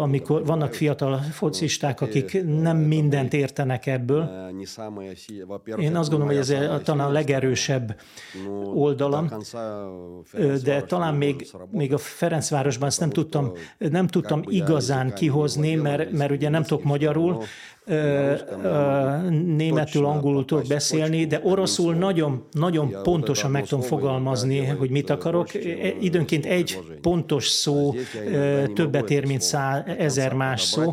amikor vannak vannak fiatal focisták, akik nem mindent értenek ebből. Én azt gondolom, hogy ez talán a legerősebb oldalam, de talán még, még a Ferencvárosban ezt nem tudtam, nem tudtam igazán kihozni, mert, mert ugye nem tudok magyarul, németül, angolul tudok beszélni, de oroszul nagyon, nagyon pontosan meg tudom fogalmazni, hogy mit akarok. E, időnként egy pontos szó többet ér, mint szá, ezer más szó.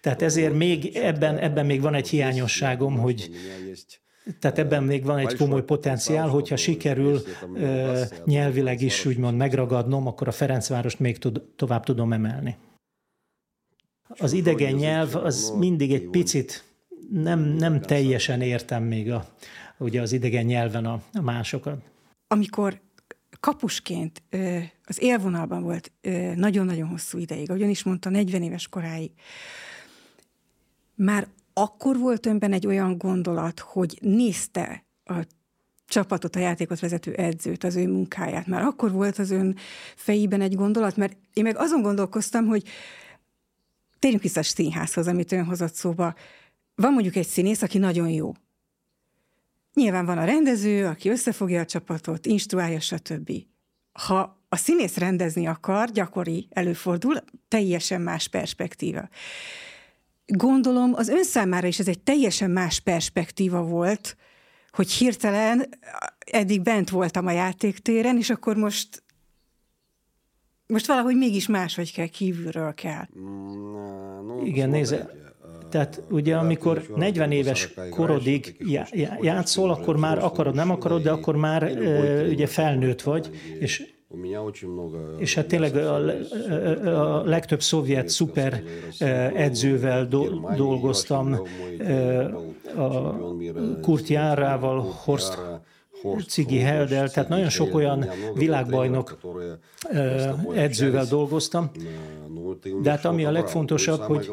Tehát ezért még ebben, ebben még van egy hiányosságom, hogy tehát ebben még van egy komoly potenciál, hogyha sikerül nyelvileg is úgymond megragadnom, akkor a Ferencvárost még tud, tovább tudom emelni az idegen nyelv az mindig egy picit nem, nem teljesen értem még a, ugye az idegen nyelven a, a másokat. Amikor kapusként az élvonalban volt nagyon-nagyon hosszú ideig, ahogyan is mondta, 40 éves koráig, már akkor volt önben egy olyan gondolat, hogy nézte a csapatot, a játékot vezető edzőt, az ő munkáját. Már akkor volt az ön fejében egy gondolat, mert én meg azon gondolkoztam, hogy térjünk vissza a színházhoz, amit ön hozott szóba. Van mondjuk egy színész, aki nagyon jó. Nyilván van a rendező, aki összefogja a csapatot, instruálja, stb. Ha a színész rendezni akar, gyakori előfordul, teljesen más perspektíva. Gondolom, az ön számára is ez egy teljesen más perspektíva volt, hogy hirtelen eddig bent voltam a játéktéren, és akkor most most valahogy mégis máshogy kell, kívülről kell. Mm, Igen, nézze, tehát ugye amikor 40 éves korodig játszol, akkor már akarod, nem akarod, de akkor már ugye felnőtt vagy, és és hát tényleg a, a legtöbb szovjet szuper edzővel do, dolgoztam, a Kurt Járával, Horst Cigi Heldel, tehát nagyon sok olyan világbajnok edzővel dolgoztam, de hát ami a legfontosabb, hogy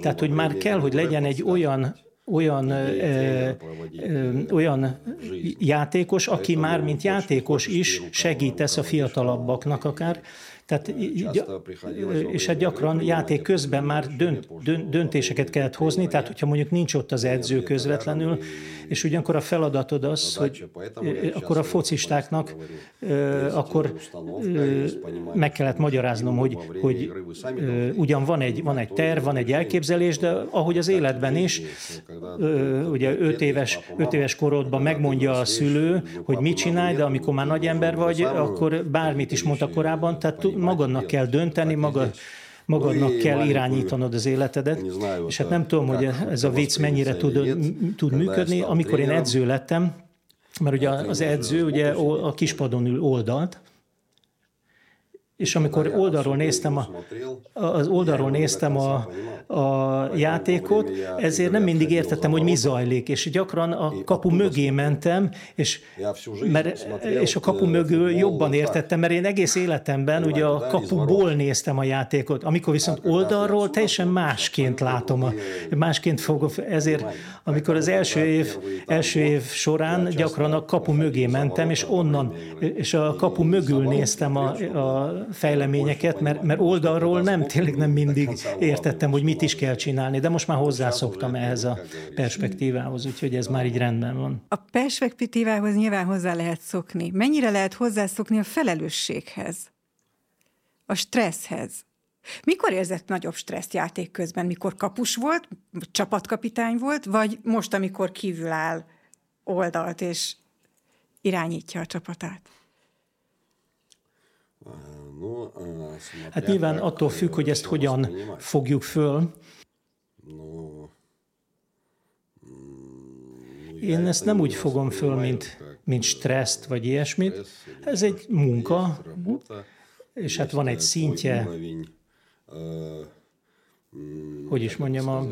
tehát, hogy már kell, hogy legyen egy olyan olyan, ö, ö, olyan játékos, aki már mint játékos is segítesz a fiatalabbaknak akár, tehát, és hát gyakran játék közben már dönt, dönt, döntéseket kellett hozni, tehát hogyha mondjuk nincs ott az edző közvetlenül, és ugyanakkor a feladatod az, hogy akkor a focistáknak akkor meg kellett magyaráznom, hogy, hogy ugyan van egy, van egy terv, van egy elképzelés, de ahogy az életben is, ugye öt éves, öt éves korodban megmondja a szülő, hogy mit csinálj, de amikor már nagy ember vagy, akkor bármit is mondta korábban, tehát magadnak kell dönteni, maga, magadnak kell irányítanod az életedet, és hát nem tudom, hogy ez a vicc mennyire tud, tud működni. Amikor én edző lettem, mert ugye az edző ugye a kispadon ül oldalt, és amikor oldalról néztem a, az oldalról néztem a, a játékot, ezért nem mindig értettem, hogy mi zajlik, és gyakran a kapu mögé mentem, és, mert, és a kapu mögül jobban értettem, mert én egész életemben ugye a kapuból néztem a játékot, amikor viszont oldalról teljesen másként látom, a, másként fogok, ezért amikor az első év, első év során gyakran a kapu mögé mentem, és onnan, és a kapu mögül néztem a, a fejleményeket, mert, mert oldalról nem, tényleg nem mindig értettem, hogy mit is kell csinálni, de most már hozzászoktam ehhez a perspektívához, úgyhogy ez már így rendben van. A perspektívához nyilván hozzá lehet szokni. Mennyire lehet hozzászokni a felelősséghez? A stresszhez? Mikor érzett nagyobb stresszt játék közben? Mikor kapus volt, csapatkapitány volt, vagy most, amikor kívül áll oldalt és irányítja a csapatát? Hát nyilván attól függ, hogy ezt hogyan fogjuk föl. Én ezt nem úgy fogom föl, mint, mint stresszt vagy ilyesmit. Ez egy munka, és hát van egy szintje, hogy is mondjam, a,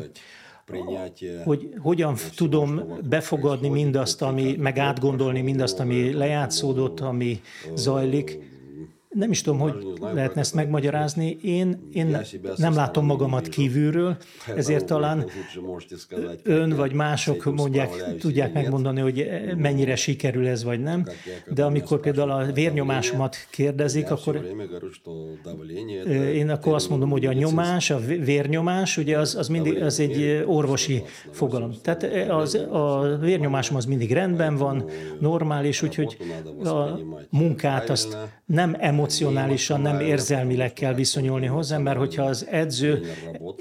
hogy hogyan tudom befogadni mindazt, ami, meg átgondolni mindazt, ami lejátszódott, ami zajlik, nem is tudom, hogy lehetne ezt megmagyarázni. Én, én nem látom magamat kívülről, ezért talán ön vagy mások mondják, tudják megmondani, hogy mennyire sikerül ez vagy nem. De amikor például a vérnyomásomat kérdezik, akkor én akkor azt mondom, hogy a nyomás, a vérnyomás, ugye az, az mindig az egy orvosi fogalom. Tehát az, a vérnyomásom az mindig rendben van, normális, úgyhogy a munkát azt nem emocionálisan, nem érzelmileg kell viszonyulni hozzá, mert hogyha az edző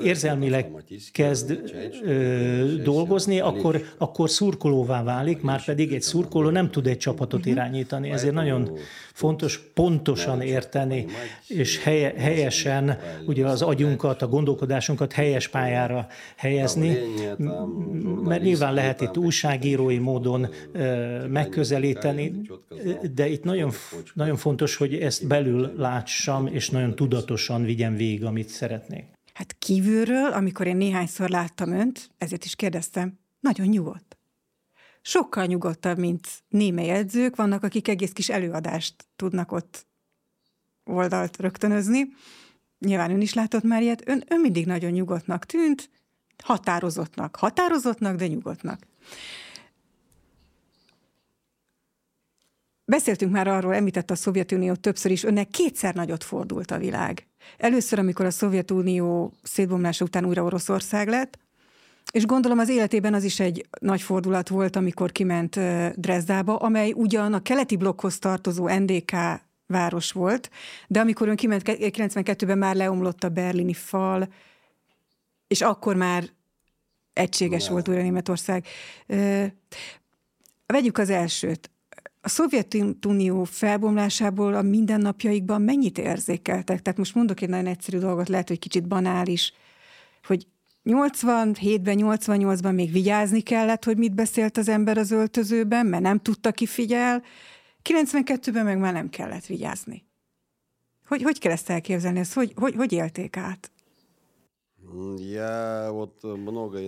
érzelmileg kezd ö, dolgozni, akkor, akkor szurkolóvá válik, már pedig egy szurkoló nem tud egy csapatot irányítani. Ezért nagyon fontos pontosan érteni, és helye, helyesen ugye az agyunkat, a gondolkodásunkat helyes pályára helyezni, mert nyilván lehet itt újságírói módon megközelíteni, de itt nagyon, nagyon fontos, hogy ezt belül látsam, és nagyon tudatosan vigyem végig, amit szeretnék. Hát kívülről, amikor én néhányszor láttam önt, ezért is kérdeztem, nagyon nyugodt sokkal nyugodtabb, mint némely edzők. Vannak, akik egész kis előadást tudnak ott oldalt rögtönözni. Nyilván ön is látott már ilyet. Ön, ön mindig nagyon nyugodtnak tűnt, határozottnak. Határozottnak, de nyugodtnak. Beszéltünk már arról, említett a Szovjetunió többször is, önnek kétszer nagyot fordult a világ. Először, amikor a Szovjetunió szétbomlása után újra Oroszország lett, és gondolom az életében az is egy nagy fordulat volt, amikor kiment Dresdába, amely ugyan a keleti blokkhoz tartozó NDK város volt, de amikor ön kiment 92-ben már leomlott a berlini fal, és akkor már egységes volt újra Németország. Vegyük az elsőt. A Szovjetunió felbomlásából a mindennapjaikban mennyit érzékeltek? Tehát most mondok egy nagyon egyszerű dolgot, lehet, hogy kicsit banális, hogy 87-ben, 88-ban még vigyázni kellett, hogy mit beszélt az ember az öltözőben, mert nem tudta, ki figyel. 92-ben meg már nem kellett vigyázni. Hogy, hogy kell ezt elképzelni? Ezt hogy, hogy, hogy élték át?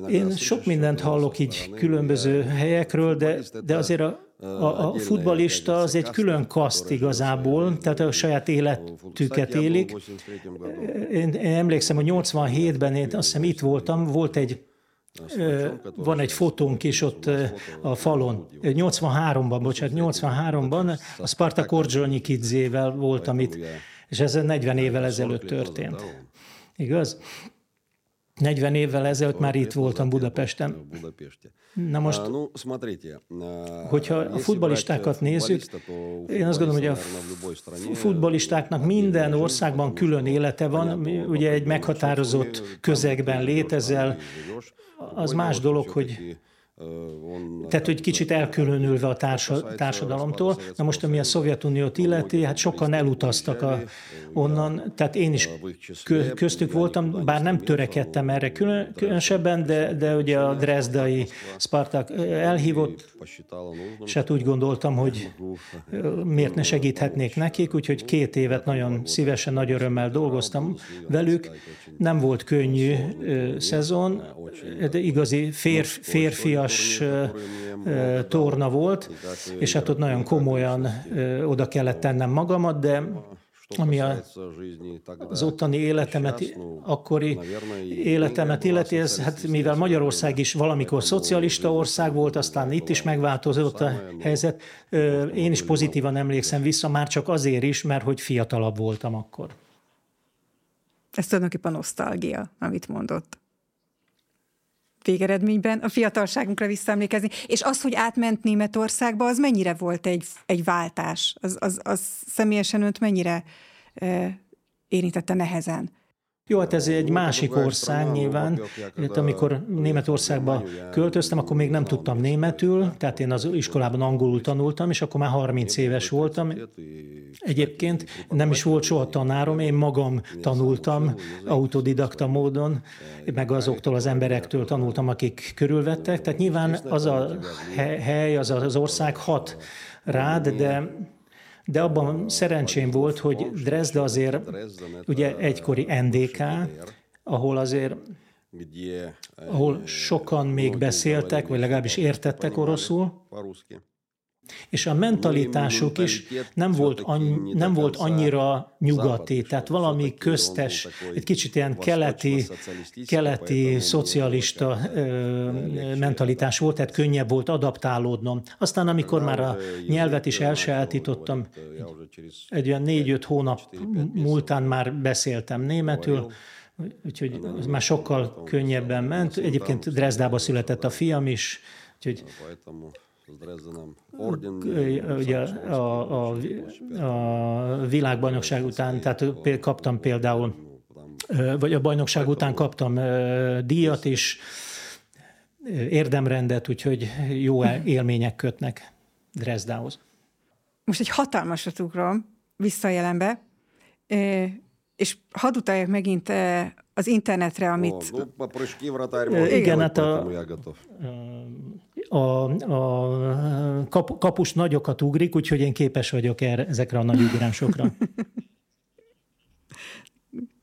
Én sok mindent hallok így különböző helyekről, de, de azért a, a, a futbalista az egy külön kaszt igazából, tehát a saját életüket élik. Én, én emlékszem, hogy 87-ben én azt hiszem itt voltam, volt egy van egy fotónk is ott a falon. 83-ban, bocsánat, 83-ban a Spartak Ordzsonyikidzével voltam itt, és ez 40 évvel ezelőtt történt. Igaz? 40 évvel ezelőtt már itt voltam Budapesten. Na most, hogyha a futbalistákat nézzük, én azt gondolom, hogy a futbalistáknak minden országban külön élete van, ugye egy meghatározott közegben létezel, az más dolog, hogy tehát, hogy kicsit elkülönülve a társa, társadalomtól. Na most, ami a Szovjetuniót illeti, hát sokan elutaztak a, onnan, tehát én is köztük voltam, bár nem törekedtem erre különösebben, de, de ugye a Dresdai Spartak elhívott, és hát úgy gondoltam, hogy miért ne segíthetnék nekik, úgyhogy két évet nagyon szívesen, nagy örömmel dolgoztam velük. Nem volt könnyű szezon, de igazi férf, férfias hatalmas torna volt, és hát ott nagyon komolyan oda kellett tennem magamat, de ami a, az ottani életemet, akkori életemet illeti, ez, hát mivel Magyarország is valamikor szocialista ország volt, aztán itt is megváltozott a helyzet, én is pozitívan emlékszem vissza, már csak azért is, mert hogy fiatalabb voltam akkor. Ez tulajdonképpen nosztalgia, amit mondott végeredményben a fiatalságunkra visszaemlékezni. És az, hogy átment Németországba, az mennyire volt egy, egy váltás? Az, az, az személyesen önt mennyire e, érintette nehezen? Jó, hát ez egy másik ország nyilván. Hát amikor Németországba költöztem, akkor még nem tudtam németül, tehát én az iskolában angolul tanultam, és akkor már 30 éves voltam. Egyébként nem is volt soha tanárom, én magam tanultam autodidakta módon, meg azoktól az emberektől tanultam, akik körülvettek. Tehát nyilván az a hely, az az ország hat rád, de de abban szerencsém volt, hogy Dresde azért ugye egykori NDK, ahol azért ahol sokan még beszéltek, vagy legalábbis értettek oroszul, és a mentalitásuk is nem volt, annyi, nem volt annyira nyugati, tehát valami köztes, egy kicsit ilyen keleti, keleti szocialista mentalitás volt, tehát könnyebb volt adaptálódnom. Aztán, amikor már a nyelvet is elsajátítottam, egy olyan négy-öt hónap múltán már beszéltem németül, úgyhogy az már sokkal könnyebben ment. Egyébként Dresdába született a fiam is, úgyhogy Ugye a, a, a világbajnokság után, tehát kaptam például, vagy a bajnokság után kaptam díjat is, érdemrendet, úgyhogy jó élmények kötnek Dresdához. Most egy hatalmasat ugrom vissza a jelenbe, és hadd utaljak megint az internetre, amit... Igen, hát a, a, a kap, kapus nagyokat ugrik, úgyhogy én képes vagyok erre, ezekre a nagy ugrásokra.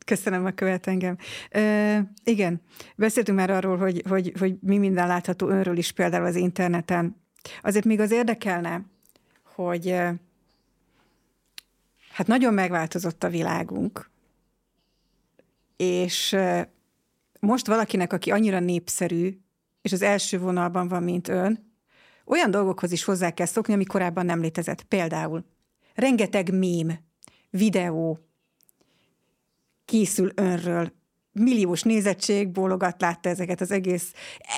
Köszönöm, a követ engem. E, igen, beszéltünk már arról, hogy, hogy, hogy mi minden látható önről is például az interneten. Azért még az érdekelne, hogy hát nagyon megváltozott a világunk, és most valakinek, aki annyira népszerű, és az első vonalban van, mint ön, olyan dolgokhoz is hozzá kell szokni, ami korábban nem létezett. Például rengeteg mém, videó készül önről, milliós nézettség, bólogat, látta ezeket az egész.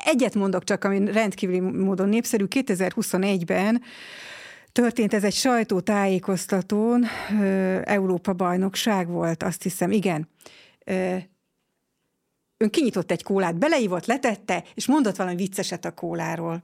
Egyet mondok csak, ami rendkívüli módon népszerű. 2021-ben történt ez egy sajtótájékoztatón, Európa bajnokság volt, azt hiszem, igen ön kinyitott egy kólát, beleívott, letette, és mondott valami vicceset a kóláról.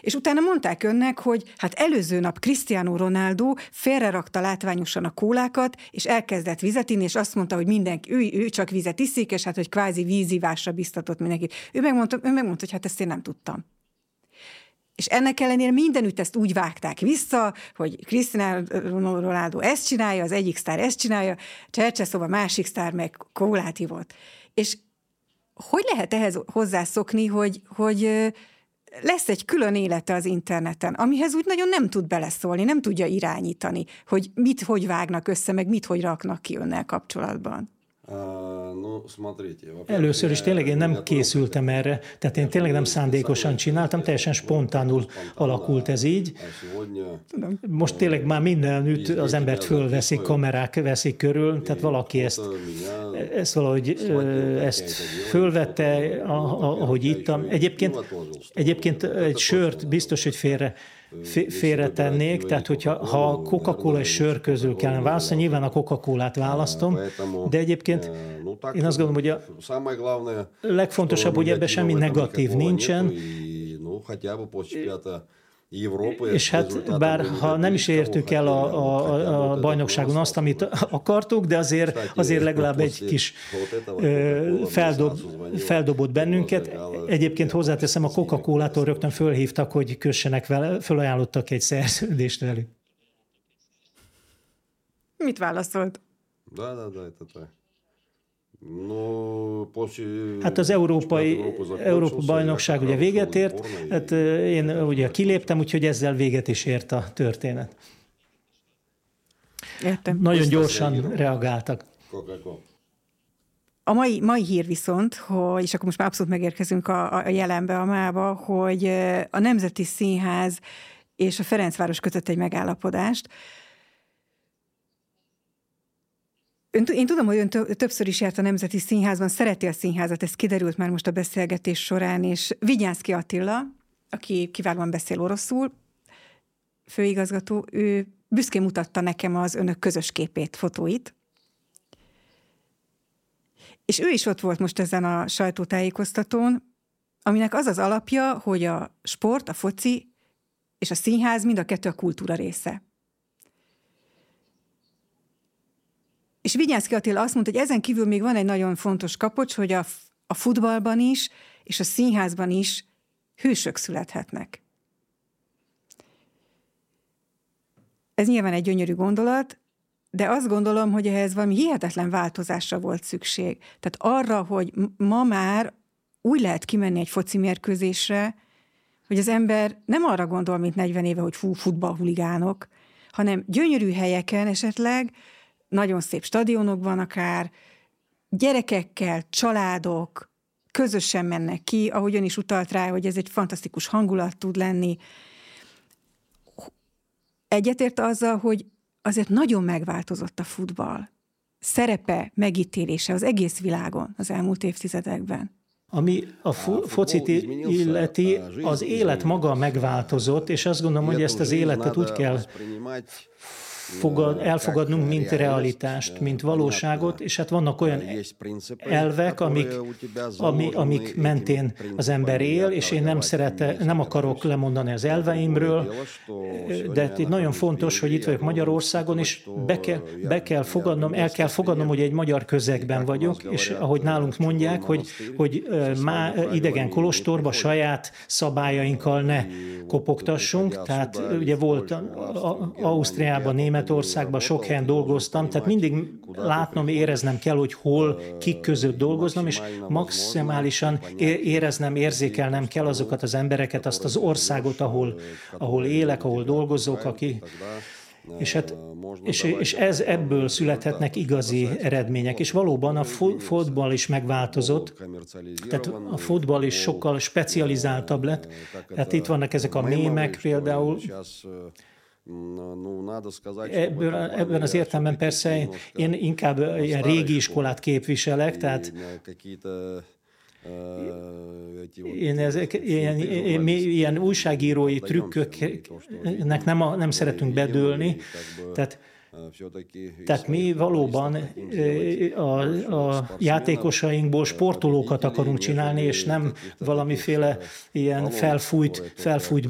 És utána mondták önnek, hogy hát előző nap Cristiano Ronaldo félrerakta látványosan a kólákat, és elkezdett vizet inni, és azt mondta, hogy mindenki, ő, ő csak vizet iszik, és hát, hogy kvázi vízivásra biztatott mindenkit. Ő megmondta, ő megmondta, hogy hát ezt én nem tudtam. És ennek ellenére mindenütt ezt úgy vágták vissza, hogy Cristiano Ronaldo ezt csinálja, az egyik sztár ezt csinálja, Csercseszova másik sztár meg kólát hívott. És hogy lehet ehhez hozzászokni, hogy, hogy lesz egy külön élete az interneten, amihez úgy nagyon nem tud beleszólni, nem tudja irányítani, hogy mit hogy vágnak össze, meg mit hogy raknak ki önnel kapcsolatban? Először is tényleg én nem készültem erre, tehát én tényleg nem szándékosan csináltam, teljesen spontánul alakult ez így. Most tényleg már mindenütt az embert fölveszik, kamerák veszik körül, tehát valaki ezt, ezt valahogy ezt fölvette, ahogy ittam. Egyébként, egyébként egy sört biztos, hogy félre félretennék, tehát hogyha ha a Coca-Cola és sör közül kellene választani, nyilván a Coca-Colát választom, de egyébként én azt gondolom, hogy a legfontosabb, hogy ebben semmi negatív nincsen, és hát bár ha nem is értük el a, a, a bajnokságon azt, amit akartuk, de azért, azért legalább egy kis feldob, feldobott bennünket. Egyébként hozzáteszem, a Coca-Cola-tól rögtön fölhívtak, hogy kössenek vele, fölajánlottak egy szerződést velük. Mit válaszolt? Da, da, da, da, da. No, hát az európai Európa bajnokság ugye véget ért, hát eh, én ugye kiléptem, úgyhogy ezzel véget is ért a történet. Értem. Nagyon gyorsan reagáltak. Coca-Cola. A mai, mai hír viszont, hogy, és akkor most már abszolút megérkezünk a, a jelenbe, a mába, hogy a Nemzeti Színház és a Ferencváros kötött egy megállapodást, Ön, én tudom, hogy ön többször is járt a Nemzeti Színházban, szereti a színházat, ez kiderült már most a beszélgetés során, és Vigyánszki Attila, aki kiválóan beszél oroszul, főigazgató, ő büszkén mutatta nekem az önök közös képét, fotóit, és ő is ott volt most ezen a sajtótájékoztatón, aminek az az alapja, hogy a sport, a foci és a színház mind a kettő a kultúra része. És Vigyánszki Attila azt mondta, hogy ezen kívül még van egy nagyon fontos kapocs, hogy a, a futballban is és a színházban is hősök születhetnek. Ez nyilván egy gyönyörű gondolat, de azt gondolom, hogy ehhez valami hihetetlen változásra volt szükség. Tehát arra, hogy ma már úgy lehet kimenni egy foci mérkőzésre, hogy az ember nem arra gondol, mint 40 éve, hogy fú, futballhuligánok, hanem gyönyörű helyeken esetleg, nagyon szép stadionokban akár, gyerekekkel, családok közösen mennek ki, ahogy ön is utalt rá, hogy ez egy fantasztikus hangulat tud lenni. Egyetért azzal, hogy azért nagyon megváltozott a futball. Szerepe, megítélése az egész világon az elmúlt évtizedekben. Ami a fo- focit illeti, az élet maga megváltozott, és azt gondolom, hogy ezt az életet úgy kell fogad, elfogadnunk, mint realitást, mint valóságot, és hát vannak olyan elvek, amik, ami, amik mentén az ember él, és én nem szerete, nem akarok lemondani az elveimről, de itt nagyon fontos, hogy itt vagyok Magyarországon, és be kell, be kell fogadnom, el kell fogadnom, hogy egy magyar közegben vagyok, és ahogy nálunk mondják, hogy, hogy má idegen kolostorba saját szabályainkkal ne kopogtassunk, tehát ugye volt Ausztriában, Németországban sok helyen dolgoztam, tehát mindig látnom, éreznem kell, hogy hol, kik között dolgoznom, és maximálisan éreznem, érzékelnem kell azokat az embereket, azt az országot, ahol, ahol élek, ahol dolgozok, aki, és, hát, és, és ez ebből születhetnek igazi eredmények. És valóban a fotball is megváltozott, tehát a fotball is sokkal specializáltabb lett. Hát itt vannak ezek a mémek például, Ebből, ebben az értelemben persze én inkább ilyen régi iskolát képviselek, tehát én ezek, ilyen, mi ilyen újságírói trükköknek nem, a, nem szeretünk bedőlni, tehát tehát mi valóban a, a játékosainkból sportolókat akarunk csinálni, és nem valamiféle ilyen felfújt, felfújt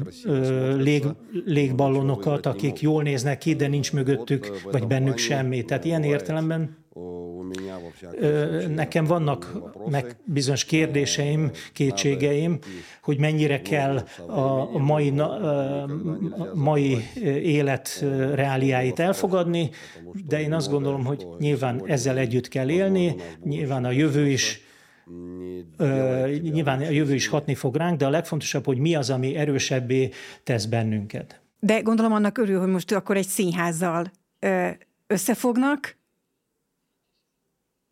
lég, légballonokat, akik jól néznek ki, de nincs mögöttük, vagy bennük semmi. Tehát ilyen értelemben Nekem vannak meg bizonyos kérdéseim, kétségeim, hogy mennyire kell a mai, mai élet reáliáit elfogadni, de én azt gondolom, hogy nyilván ezzel együtt kell élni, nyilván a jövő is nyilván a jövő is hatni fog ránk, de a legfontosabb, hogy mi az, ami erősebbé tesz bennünket. De gondolom annak örül, hogy most akkor egy színházzal összefognak,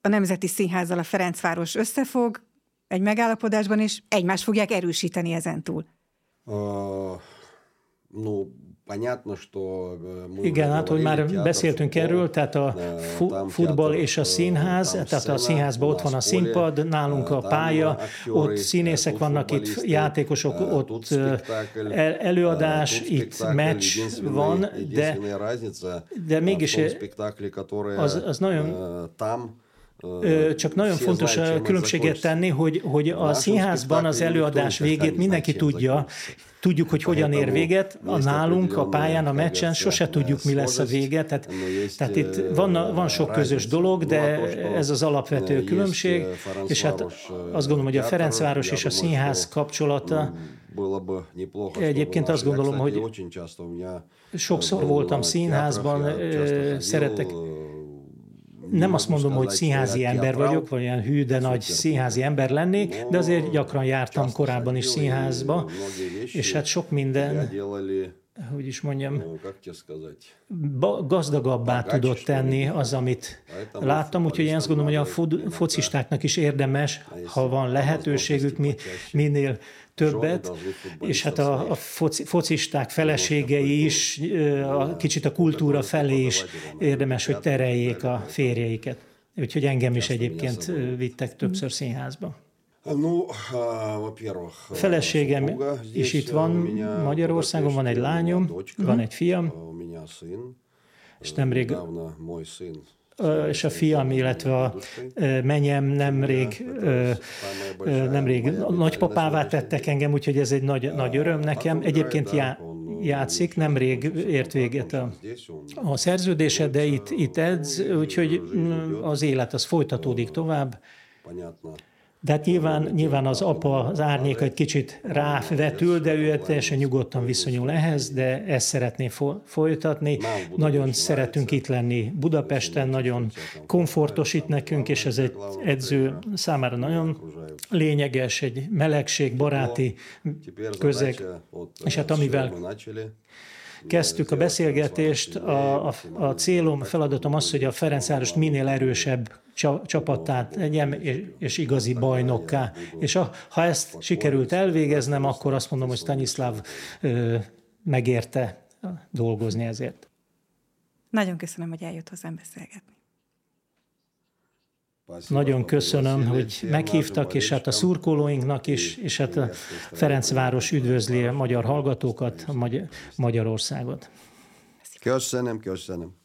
a Nemzeti Színházzal a Ferencváros összefog egy megállapodásban, és egymást fogják erősíteni ezentúl. Uh, no, igen, hát, hogy már beszéltünk erről, tehát a futball és a színház, tehát a színházban ott van a színpad, nálunk a pálya, ott színészek vannak, itt játékosok, ott előadás, itt meccs van, de, de mégis az, az nagyon csak nagyon fontos a különbséget tenni, hogy, hogy a színházban az előadás végét mindenki tudja, tudjuk, hogy hogyan ér véget, a nálunk, a pályán, a meccsen sose tudjuk, mi lesz a vége, tehát, tehát itt van, van sok közös dolog, de ez az alapvető különbség, és hát azt gondolom, hogy a Ferencváros és a színház kapcsolata, Egyébként azt gondolom, hogy sokszor voltam színházban, szeretek nem azt mondom, hogy színházi ember vagyok, vagy olyan hű, de nagy színházi ember lennék, de azért gyakran jártam korábban is színházba, és hát sok minden, hogy is mondjam, gazdagabbá tudott tenni az, amit láttam, úgyhogy én azt gondolom, hogy a focistáknak is érdemes, ha van lehetőségük, mi, minél többet, és hát a, a foci, focisták feleségei is a, kicsit a kultúra felé is érdemes, hogy tereljék a férjeiket. Úgyhogy engem is egyébként vittek többször színházba. A feleségem is itt van Magyarországon, van egy lányom, van egy fiam, és nemrég és a fiam, illetve a menyem nemrég, nemrég nagypapává tettek engem, úgyhogy ez egy nagy, nagy öröm nekem. Egyébként já, játszik, nemrég ért véget a, a szerződése, de itt, itt edz, úgyhogy mm, az élet az folytatódik tovább. De hát nyilván, nyilván az apa, az árnyék egy kicsit rávetül, de ő teljesen nyugodtan viszonyul ehhez, de ezt szeretné folytatni. Nagyon szeretünk itt lenni Budapesten, nagyon komfortos itt nekünk, és ez egy edző számára nagyon lényeges, egy melegség, baráti közeg. És hát amivel kezdtük a beszélgetést, a, a, a célom, a feladatom az, hogy a Ferencvárost minél erősebb csapattá tegyem, és, és igazi bajnokká. És a, ha ezt sikerült elvégeznem, akkor azt mondom, hogy Stanislav ö, megérte dolgozni ezért. Nagyon köszönöm, hogy eljött hozzám beszélgetni. Nagyon köszönöm, hogy meghívtak, és hát a szurkolóinknak is, és hát a Ferencváros üdvözli a magyar hallgatókat, a Magyar- Magyarországot. Köszönöm, köszönöm.